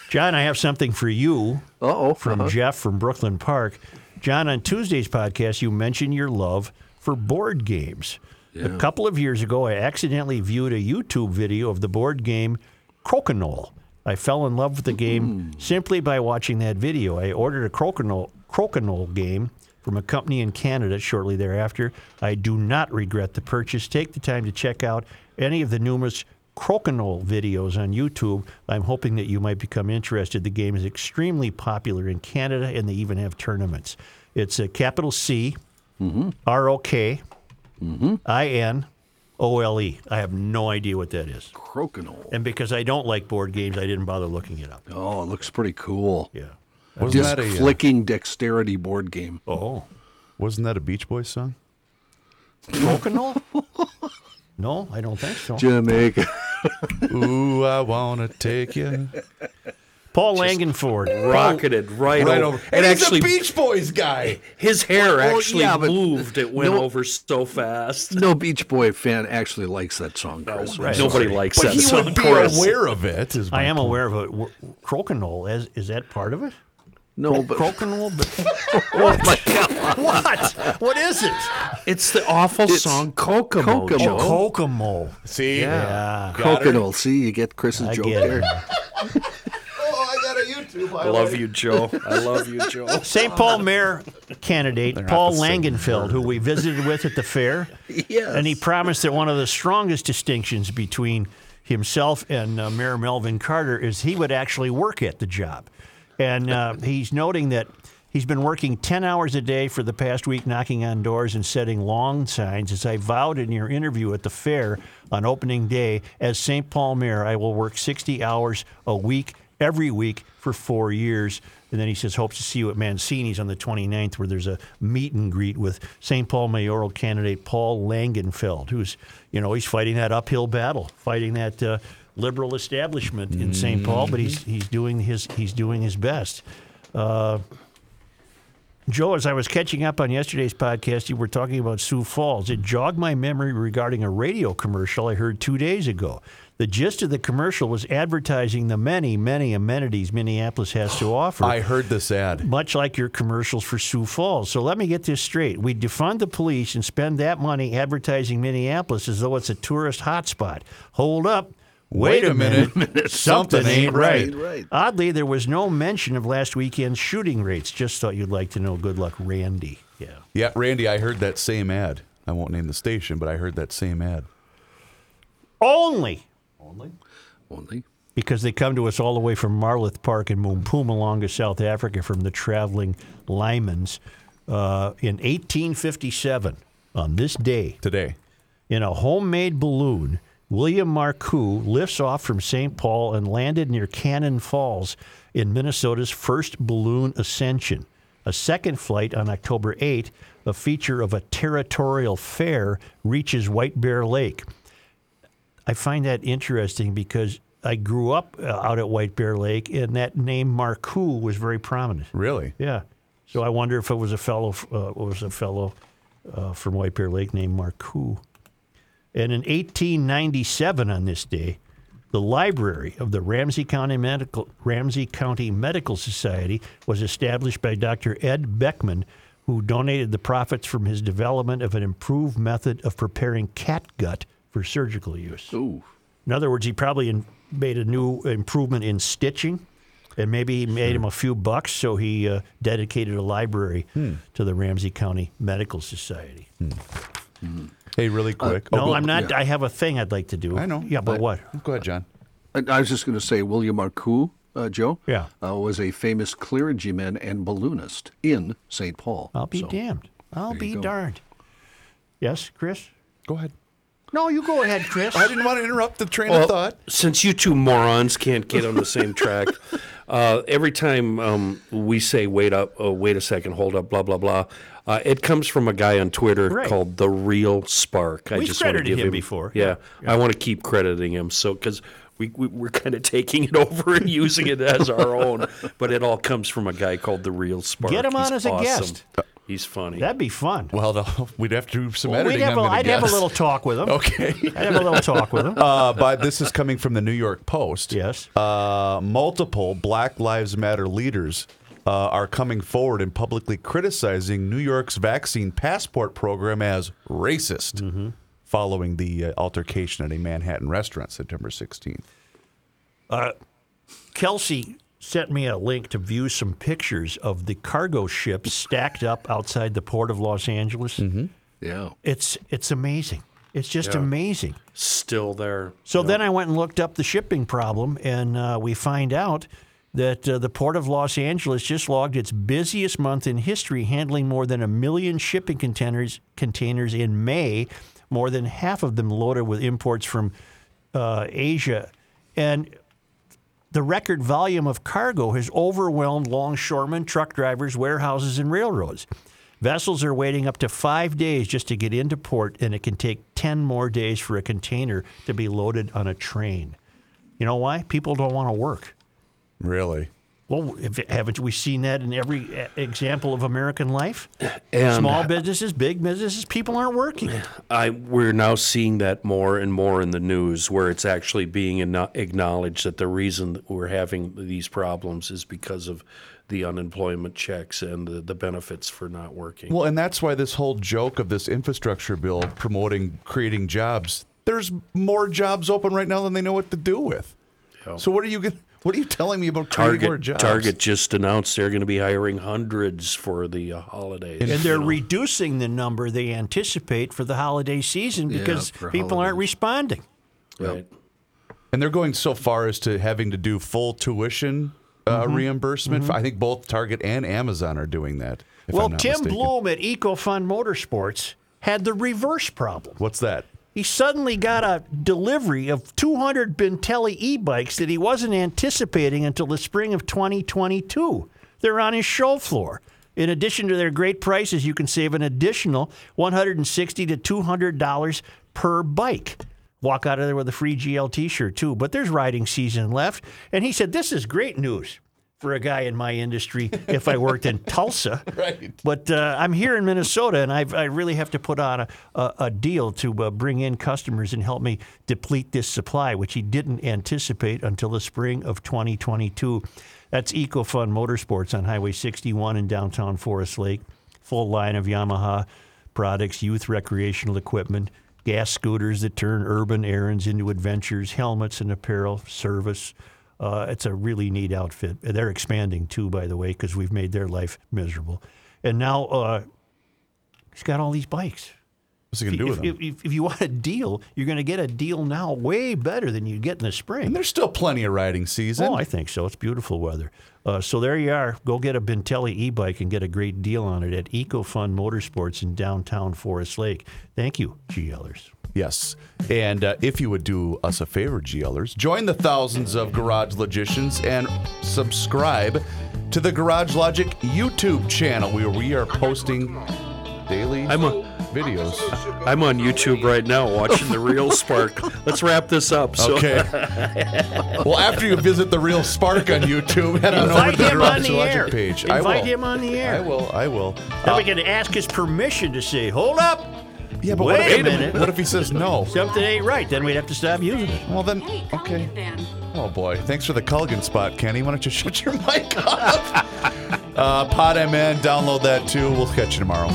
Speaker 3: John, I have something for you
Speaker 6: oh,
Speaker 3: from uh-huh. Jeff from Brooklyn Park. John, on Tuesday's podcast, you mentioned your love for board games. A couple of years ago, I accidentally viewed a YouTube video of the board game Crokinole. I fell in love with the game hmm. simply by watching that video. I ordered a Crokinole, Crokinole game from a company in Canada shortly thereafter. I do not regret the purchase. Take the time to check out any of the numerous Crokinole videos on YouTube. I'm hoping that you might become interested. The game is extremely popular in Canada, and they even have tournaments. It's a capital C, mm-hmm. R O K, mm-hmm. I N O L E. I have no idea what that is.
Speaker 6: Crokinole.
Speaker 3: And because I don't like board games, I didn't bother looking it up.
Speaker 6: Oh, it looks pretty cool.
Speaker 3: Yeah.
Speaker 2: Wasn't
Speaker 6: Disc
Speaker 2: that a, uh,
Speaker 6: flicking dexterity board game.
Speaker 3: Oh.
Speaker 2: Wasn't that a Beach Boys song?
Speaker 3: Crokinole? *laughs* no, I don't think so.
Speaker 6: Jamaica. *laughs*
Speaker 2: Ooh, I wanna take you.
Speaker 3: Paul Langenfeld.
Speaker 1: Rocketed right,
Speaker 2: Right
Speaker 1: over.
Speaker 2: over. And he's a Beach Boys guy.
Speaker 1: His hair
Speaker 6: Well,
Speaker 1: actually
Speaker 6: yeah,
Speaker 1: moved. It went
Speaker 6: no-
Speaker 1: over so fast.
Speaker 6: No Beach Boy fan actually likes that song, Chris.
Speaker 1: right.
Speaker 6: I'm
Speaker 1: Nobody
Speaker 6: sorry.
Speaker 1: likes
Speaker 2: But
Speaker 1: that
Speaker 2: he
Speaker 1: song.
Speaker 2: would be
Speaker 1: chorus.
Speaker 2: aware of it. Is
Speaker 3: I am
Speaker 2: point.
Speaker 3: aware of it. W- Crokinole, is, is that part of it?
Speaker 6: No, but
Speaker 3: Crokinole? But
Speaker 6: oh my God.
Speaker 3: what? What is it?
Speaker 1: It's the awful song Kokomo.
Speaker 6: Kokomo.
Speaker 1: Joe.
Speaker 3: Oh, Kokomo.
Speaker 2: See?
Speaker 3: Yeah.
Speaker 6: Crokinole. See, you get Chris's
Speaker 3: I
Speaker 6: joke
Speaker 3: get
Speaker 6: there. *laughs*
Speaker 2: Oh, I got a YouTube.
Speaker 1: I love you, Joe. I love you, Joe. *laughs*
Speaker 3: St. Paul mayor candidate
Speaker 2: not
Speaker 3: Paul Langenfeld, who we visited with at the fair,
Speaker 6: Yes.
Speaker 3: and he promised that one of the strongest distinctions between himself and uh, Mayor Melvin Carter is he would actually work at the job, and uh, he's noting that. He's been working 10 hours a day for the past week, knocking on doors and setting lawn signs. As I vowed in your interview at the fair on opening day, as St. Paul mayor, I will work 60 hours a week, every week, for four years. And then he says, hopes to see you at Mancini's on the 29th, where there's a meet and greet with St. Paul mayoral candidate Paul Langenfeld, who's, you know, he's fighting that uphill battle, fighting that uh, liberal establishment in St. Paul, but he's he's doing his he's doing his best. Uh, Joe, as I was catching up on yesterday's podcast, you were talking about Sioux Falls. It jogged my memory regarding a radio commercial I heard two days ago. The gist of the commercial was advertising the many, many amenities Minneapolis has to offer.
Speaker 2: I heard this ad.
Speaker 3: Much like your commercials for Sioux Falls. So let me get this straight. We defund the police and spend that money advertising Minneapolis as though it's a tourist hotspot. Hold up. Wait, a minute. *laughs* Something ain't right.
Speaker 6: Right.
Speaker 3: Oddly, there was no mention of last weekend's shooting rates. Just thought you'd like to know. Good luck, Randy. Yeah.
Speaker 2: Yeah, Randy, I heard that same ad. I won't name the station, but I heard that same ad.
Speaker 3: Only.
Speaker 6: Only Only.
Speaker 3: because they come to us all the way from Marloth Park in Mpumalanga, South Africa, from the traveling Lymans. Uh, in 1857, on this day,
Speaker 2: Today.
Speaker 3: in a homemade balloon, William Markoe lifts off from St. Paul and landed near Cannon Falls in Minnesota's first balloon ascension. A second flight on October 8, a feature of a territorial fair, reaches White Bear Lake. I find that interesting because I grew up uh, out at White Bear Lake, and that name Marcoux was very prominent.
Speaker 2: Really?
Speaker 3: Yeah. So I wonder if it was a fellow uh, was a fellow uh, from White Bear Lake named Marcoux. And in 1897, on this day, the library of the Ramsey County Medical Ramsey County Medical Society was established by Dr. Ed Boeckmann, who donated the profits from his development of an improved method of preparing cat gut for surgical use.
Speaker 6: Ooh.
Speaker 3: In other words, he probably in, made a new improvement in stitching, and maybe he made him a few bucks, so he uh, dedicated a library
Speaker 2: Hmm.
Speaker 3: to the Ramsey County Medical Society.
Speaker 2: Hey, really quick.
Speaker 3: no,
Speaker 2: Oh,
Speaker 3: I'm not.
Speaker 6: yeah.
Speaker 3: I have a thing I'd like to do.
Speaker 2: I know.
Speaker 3: Yeah, but what?
Speaker 2: Go ahead, John.
Speaker 6: I, I was just going to say William Markoe, uh, Joe,
Speaker 3: Yeah.
Speaker 6: uh, was a famous clergyman and balloonist in St. Paul.
Speaker 3: I'll be
Speaker 6: So,
Speaker 3: damned. I'll be darned. Yes, Chris?
Speaker 2: Go ahead.
Speaker 3: No, you go ahead, Chris.
Speaker 2: I didn't want to interrupt the train
Speaker 1: Well,
Speaker 2: of thought.
Speaker 1: since you two morons can't get on the same track, *laughs* uh, every time um, we say "wait up," uh, "wait a second, hold up," blah blah blah, uh, it comes from a guy on Twitter
Speaker 3: Right.
Speaker 1: called the Real Spark. I
Speaker 3: We've
Speaker 1: just want to give
Speaker 3: him before.
Speaker 1: Yeah, I want to keep crediting him. So because. We, we, we're kind of taking it *laughs* over and using it as our own, but it all comes from a guy called the Real Spark.
Speaker 3: Get him on
Speaker 1: He's
Speaker 3: as a guest.
Speaker 1: He's funny.
Speaker 3: That'd be fun.
Speaker 2: Well, *laughs* we'd have to do some
Speaker 3: Well,
Speaker 2: editing.
Speaker 3: have a, I'd have a little talk with him.
Speaker 2: Okay.
Speaker 3: I'd have a little talk with him. *laughs*
Speaker 2: Uh, but this is coming from the New York Post.
Speaker 3: Yes.
Speaker 2: Uh, multiple Black Lives Matter leaders uh, are coming forward and publicly criticizing New York's vaccine passport program as racist
Speaker 3: Mm-hmm.
Speaker 2: following the uh, altercation at a Manhattan restaurant September 16th.
Speaker 3: Uh, Kelsey sent me a link to view some pictures of the cargo ships stacked up outside the port of Los Angeles. Mm-hmm.
Speaker 6: Yeah.
Speaker 3: It's it's amazing. It's just
Speaker 1: Yeah.
Speaker 3: amazing.
Speaker 1: Still there.
Speaker 3: So then I went and looked up the shipping problem, and uh, we find out that uh, the Port of Los Angeles just logged its busiest month in history, handling more than a million shipping containers containers in May, more than half of them loaded with imports from uh, Asia, and the record volume of cargo has overwhelmed longshoremen, truck drivers, warehouses, and railroads. Vessels are waiting up to five days just to get into port, and it can take 10 more days for a container to be loaded on a train. You know why? People don't want to work.
Speaker 2: Really?
Speaker 3: Well, if, haven't we seen that in every uh, example of American life?
Speaker 1: And-
Speaker 3: Small businesses, big businesses, people aren't working.
Speaker 1: I we're now seeing that more and more in the news, where it's actually being acknowledged that the reason that we're having these problems is because of the unemployment checks and the, the benefits for not working.
Speaker 2: Well, and that's why this whole joke of this infrastructure bill promoting creating jobs. There's more jobs open right now than they know what to do with. So what are you gonna, what are you telling me about creating more
Speaker 1: Target
Speaker 2: jobs?
Speaker 1: Target just announced they're going to be hiring hundreds for the uh, holidays.
Speaker 3: And they're reducing the number they anticipate for the holiday season because
Speaker 1: for
Speaker 3: people aren't responding.
Speaker 1: Right.
Speaker 2: And they're going so far as to having to do full tuition uh,
Speaker 3: Mhm.
Speaker 2: reimbursement.
Speaker 3: Mhm.
Speaker 2: I think both Target and Amazon are doing that. if
Speaker 3: well,
Speaker 2: I'm not
Speaker 3: Tim
Speaker 2: mistaken.
Speaker 3: Bloom at EcoFund Motorsports had the reverse problem.
Speaker 2: What's that?
Speaker 3: He suddenly got a delivery of 200 Bintelli e-bikes that he wasn't anticipating until the spring of 2022. They're on his show floor. In addition to their great prices, you can save an additional 160 to 200 dollars per bike. Walk out of there with a free GL T-shirt too. But there's riding season left, and he said this is great news for a guy in my industry. If I worked in *laughs* Tulsa,
Speaker 2: right?
Speaker 3: But uh, I'm here in Minnesota, and I've, I really have to put on a, a, a deal to uh, bring in customers and help me deplete this supply, which he didn't anticipate until the spring of 2022. That's EcoFund Motorsports on Highway 61 in downtown Forest Lake. Full line of Yamaha products, youth recreational equipment, gas scooters that turn urban errands into adventures, helmets and apparel, service. Uh, it's a really neat outfit. They're expanding too, by the way, because we've made their life miserable. And now uh, he's got all these bikes.
Speaker 2: What's he gonna do
Speaker 3: if,
Speaker 2: with them?
Speaker 3: if, if, if you want a deal, you're going to get a deal now way better than you get in the spring.
Speaker 2: And there's still plenty of riding season.
Speaker 3: Oh, I think so. It's beautiful weather. Uh, so there you are. Go get a Bintelli e-bike and get a great deal on it at EcoFund Motorsports in downtown Forest Lake. Thank you, GLers.
Speaker 2: Yes. And uh, if you would do us a favor, GLers, join the thousands of Garage Logicians and subscribe to the Garage Logic YouTube channel where we are posting daily
Speaker 1: I'm a-
Speaker 2: videos.
Speaker 1: I'm on YouTube right now watching the real *laughs* Spark. Let's wrap this up. So.
Speaker 2: Okay. *laughs* well, after you visit the Real Spark on YouTube, head on over
Speaker 3: Invite
Speaker 2: to the
Speaker 3: him on
Speaker 2: Garage
Speaker 3: the
Speaker 2: Logic
Speaker 3: air.
Speaker 2: page. I
Speaker 3: Invite
Speaker 2: will.
Speaker 3: him on the air.
Speaker 2: I will. I will.
Speaker 3: Then
Speaker 2: Uh,
Speaker 3: we can ask his permission to say, hold up.
Speaker 2: Yeah, but
Speaker 3: wait
Speaker 2: what if-
Speaker 3: a minute.
Speaker 2: what if he says no?
Speaker 3: Something ain't right. Then we'd have to stop using it.
Speaker 2: Well, then, okay. Oh boy, thanks for the Culligan spot, Kenny. Why don't you *laughs* shut your mic off? uh, Pod MN, download that too. We'll catch you tomorrow.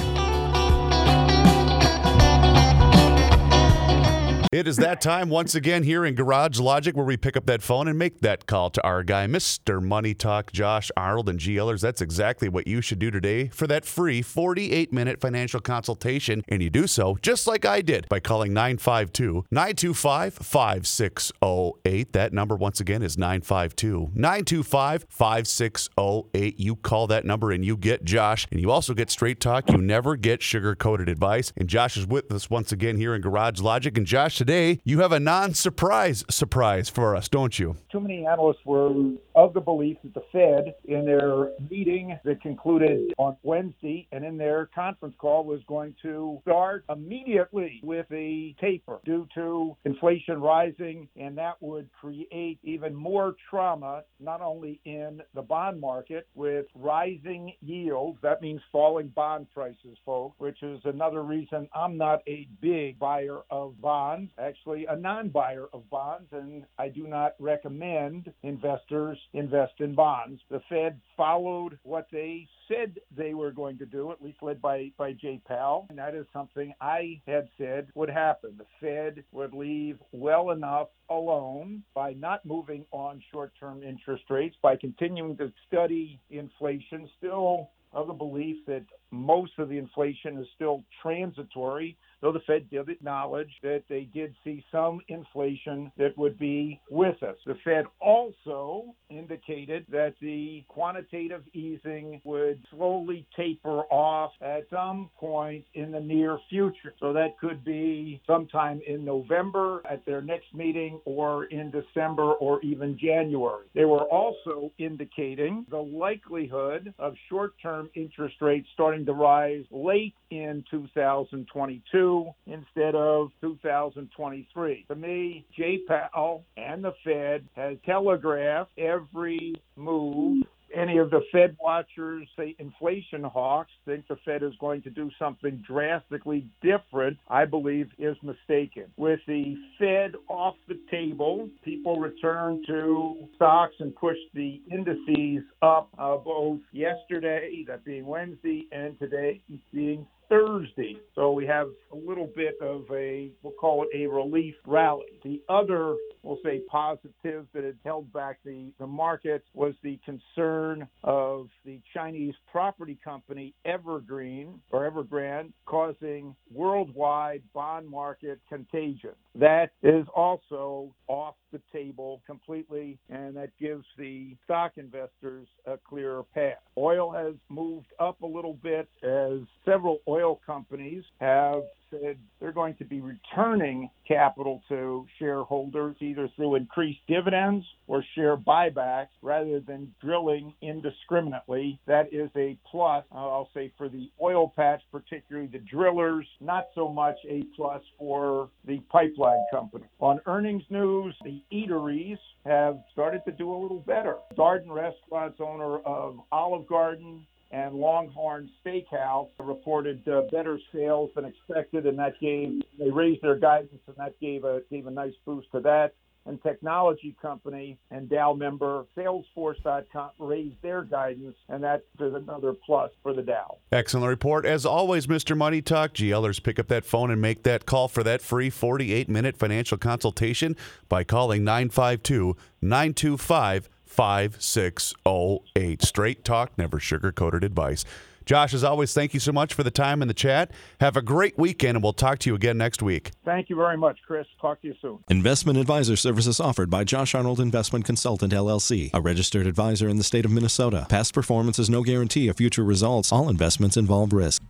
Speaker 2: It is that time once again here in Garage Logic where we pick up that phone and make that call to our guy, Mr. Money Talk, Josh Arnold, and GLers. That's exactly what you should do today for that free 48 minute financial consultation. And you do so just like I did by calling 952 925 5608. That number, once again, is 952 925 5608. You call that number and you get Josh. And you also get straight talk. You never get sugar coated advice. And Josh is with us once again here in Garage Logic. And Josh, today you have a non surprise surprise for us, don't you?
Speaker 14: Too many analysts were of the belief that the Fed, in their meeting that concluded on Wednesday and in their conference call, was going to start immediately with a taper due to inflation rising, and that would create even more trauma, not only in the bond market with rising yields, that means falling bond prices, folks, which is another reason I'm not a big buyer of bonds, actually a non-buyer of bonds, and I do not recommend investors invest in bonds. The Fed followed what they said they were going to do, at least led by, by Jay Powell, and that is something I had said would happen. The Fed would leave well enough alone by not moving on short-term interest rates, by continuing to study inflation, still of the belief that most of the inflation is still transitory, though the Fed did acknowledge that they did see some inflation that would be with us. The Fed also indicated that the quantitative easing would slowly taper off at some point in the near future. So that could be sometime in November at their next meeting or in December or even January. They were also indicating the likelihood of short term interest rates starting to rise late in 2022 instead of 2023. To me, Jay Powell and the Fed has telegraphed every move any of the Fed watchers, say inflation hawks, think the Fed is going to do something drastically different, I believe is mistaken. With the Fed off the table, people return to stocks and push the indices up uh, both yesterday, that being Wednesday, and today being Thursday. So we have a little bit of a, we'll call it a relief rally. The other, we'll say, positive that had held back the, the market was the concern of the Chinese property company Evergreen or Evergrande causing worldwide bond market contagion. That is also off the table completely, and that gives the stock investors a clearer path. Oil has moved up a little bit as several oil companies have said they're going to be returning capital to shareholders either through increased dividends or share buybacks rather than drilling indiscriminately. That is a plus, I'll say, for the oil patch, particularly the drillers, not so much a plus for the pipeline company. On earnings news, the eateries have started to do a little better. Darden Restaurants, owner of Olive Garden, and Longhorn Steakhouse reported uh, better sales than expected, and that gave they raised their guidance, and that gave a gave a nice boost to that. And technology company and Dow member Salesforce.com raised their guidance, and that is another plus for the Dow.
Speaker 2: Excellent report. As always, Mr. Money Talk, GLers pick up that phone and make that call for that free 48 minute financial consultation by calling 952 925 5608. Straight talk, never sugar coated advice. Josh, as always, thank you so much for the time in the chat. Have a great weekend, and we'll talk to you again next week.
Speaker 14: Thank you very much, Chris. Talk to you soon.
Speaker 15: Investment advisor services offered by Josh Arnold Investment Consultant LLC, a registered advisor in the state of Minnesota. Past performance is no guarantee of future results. All investments involve risk.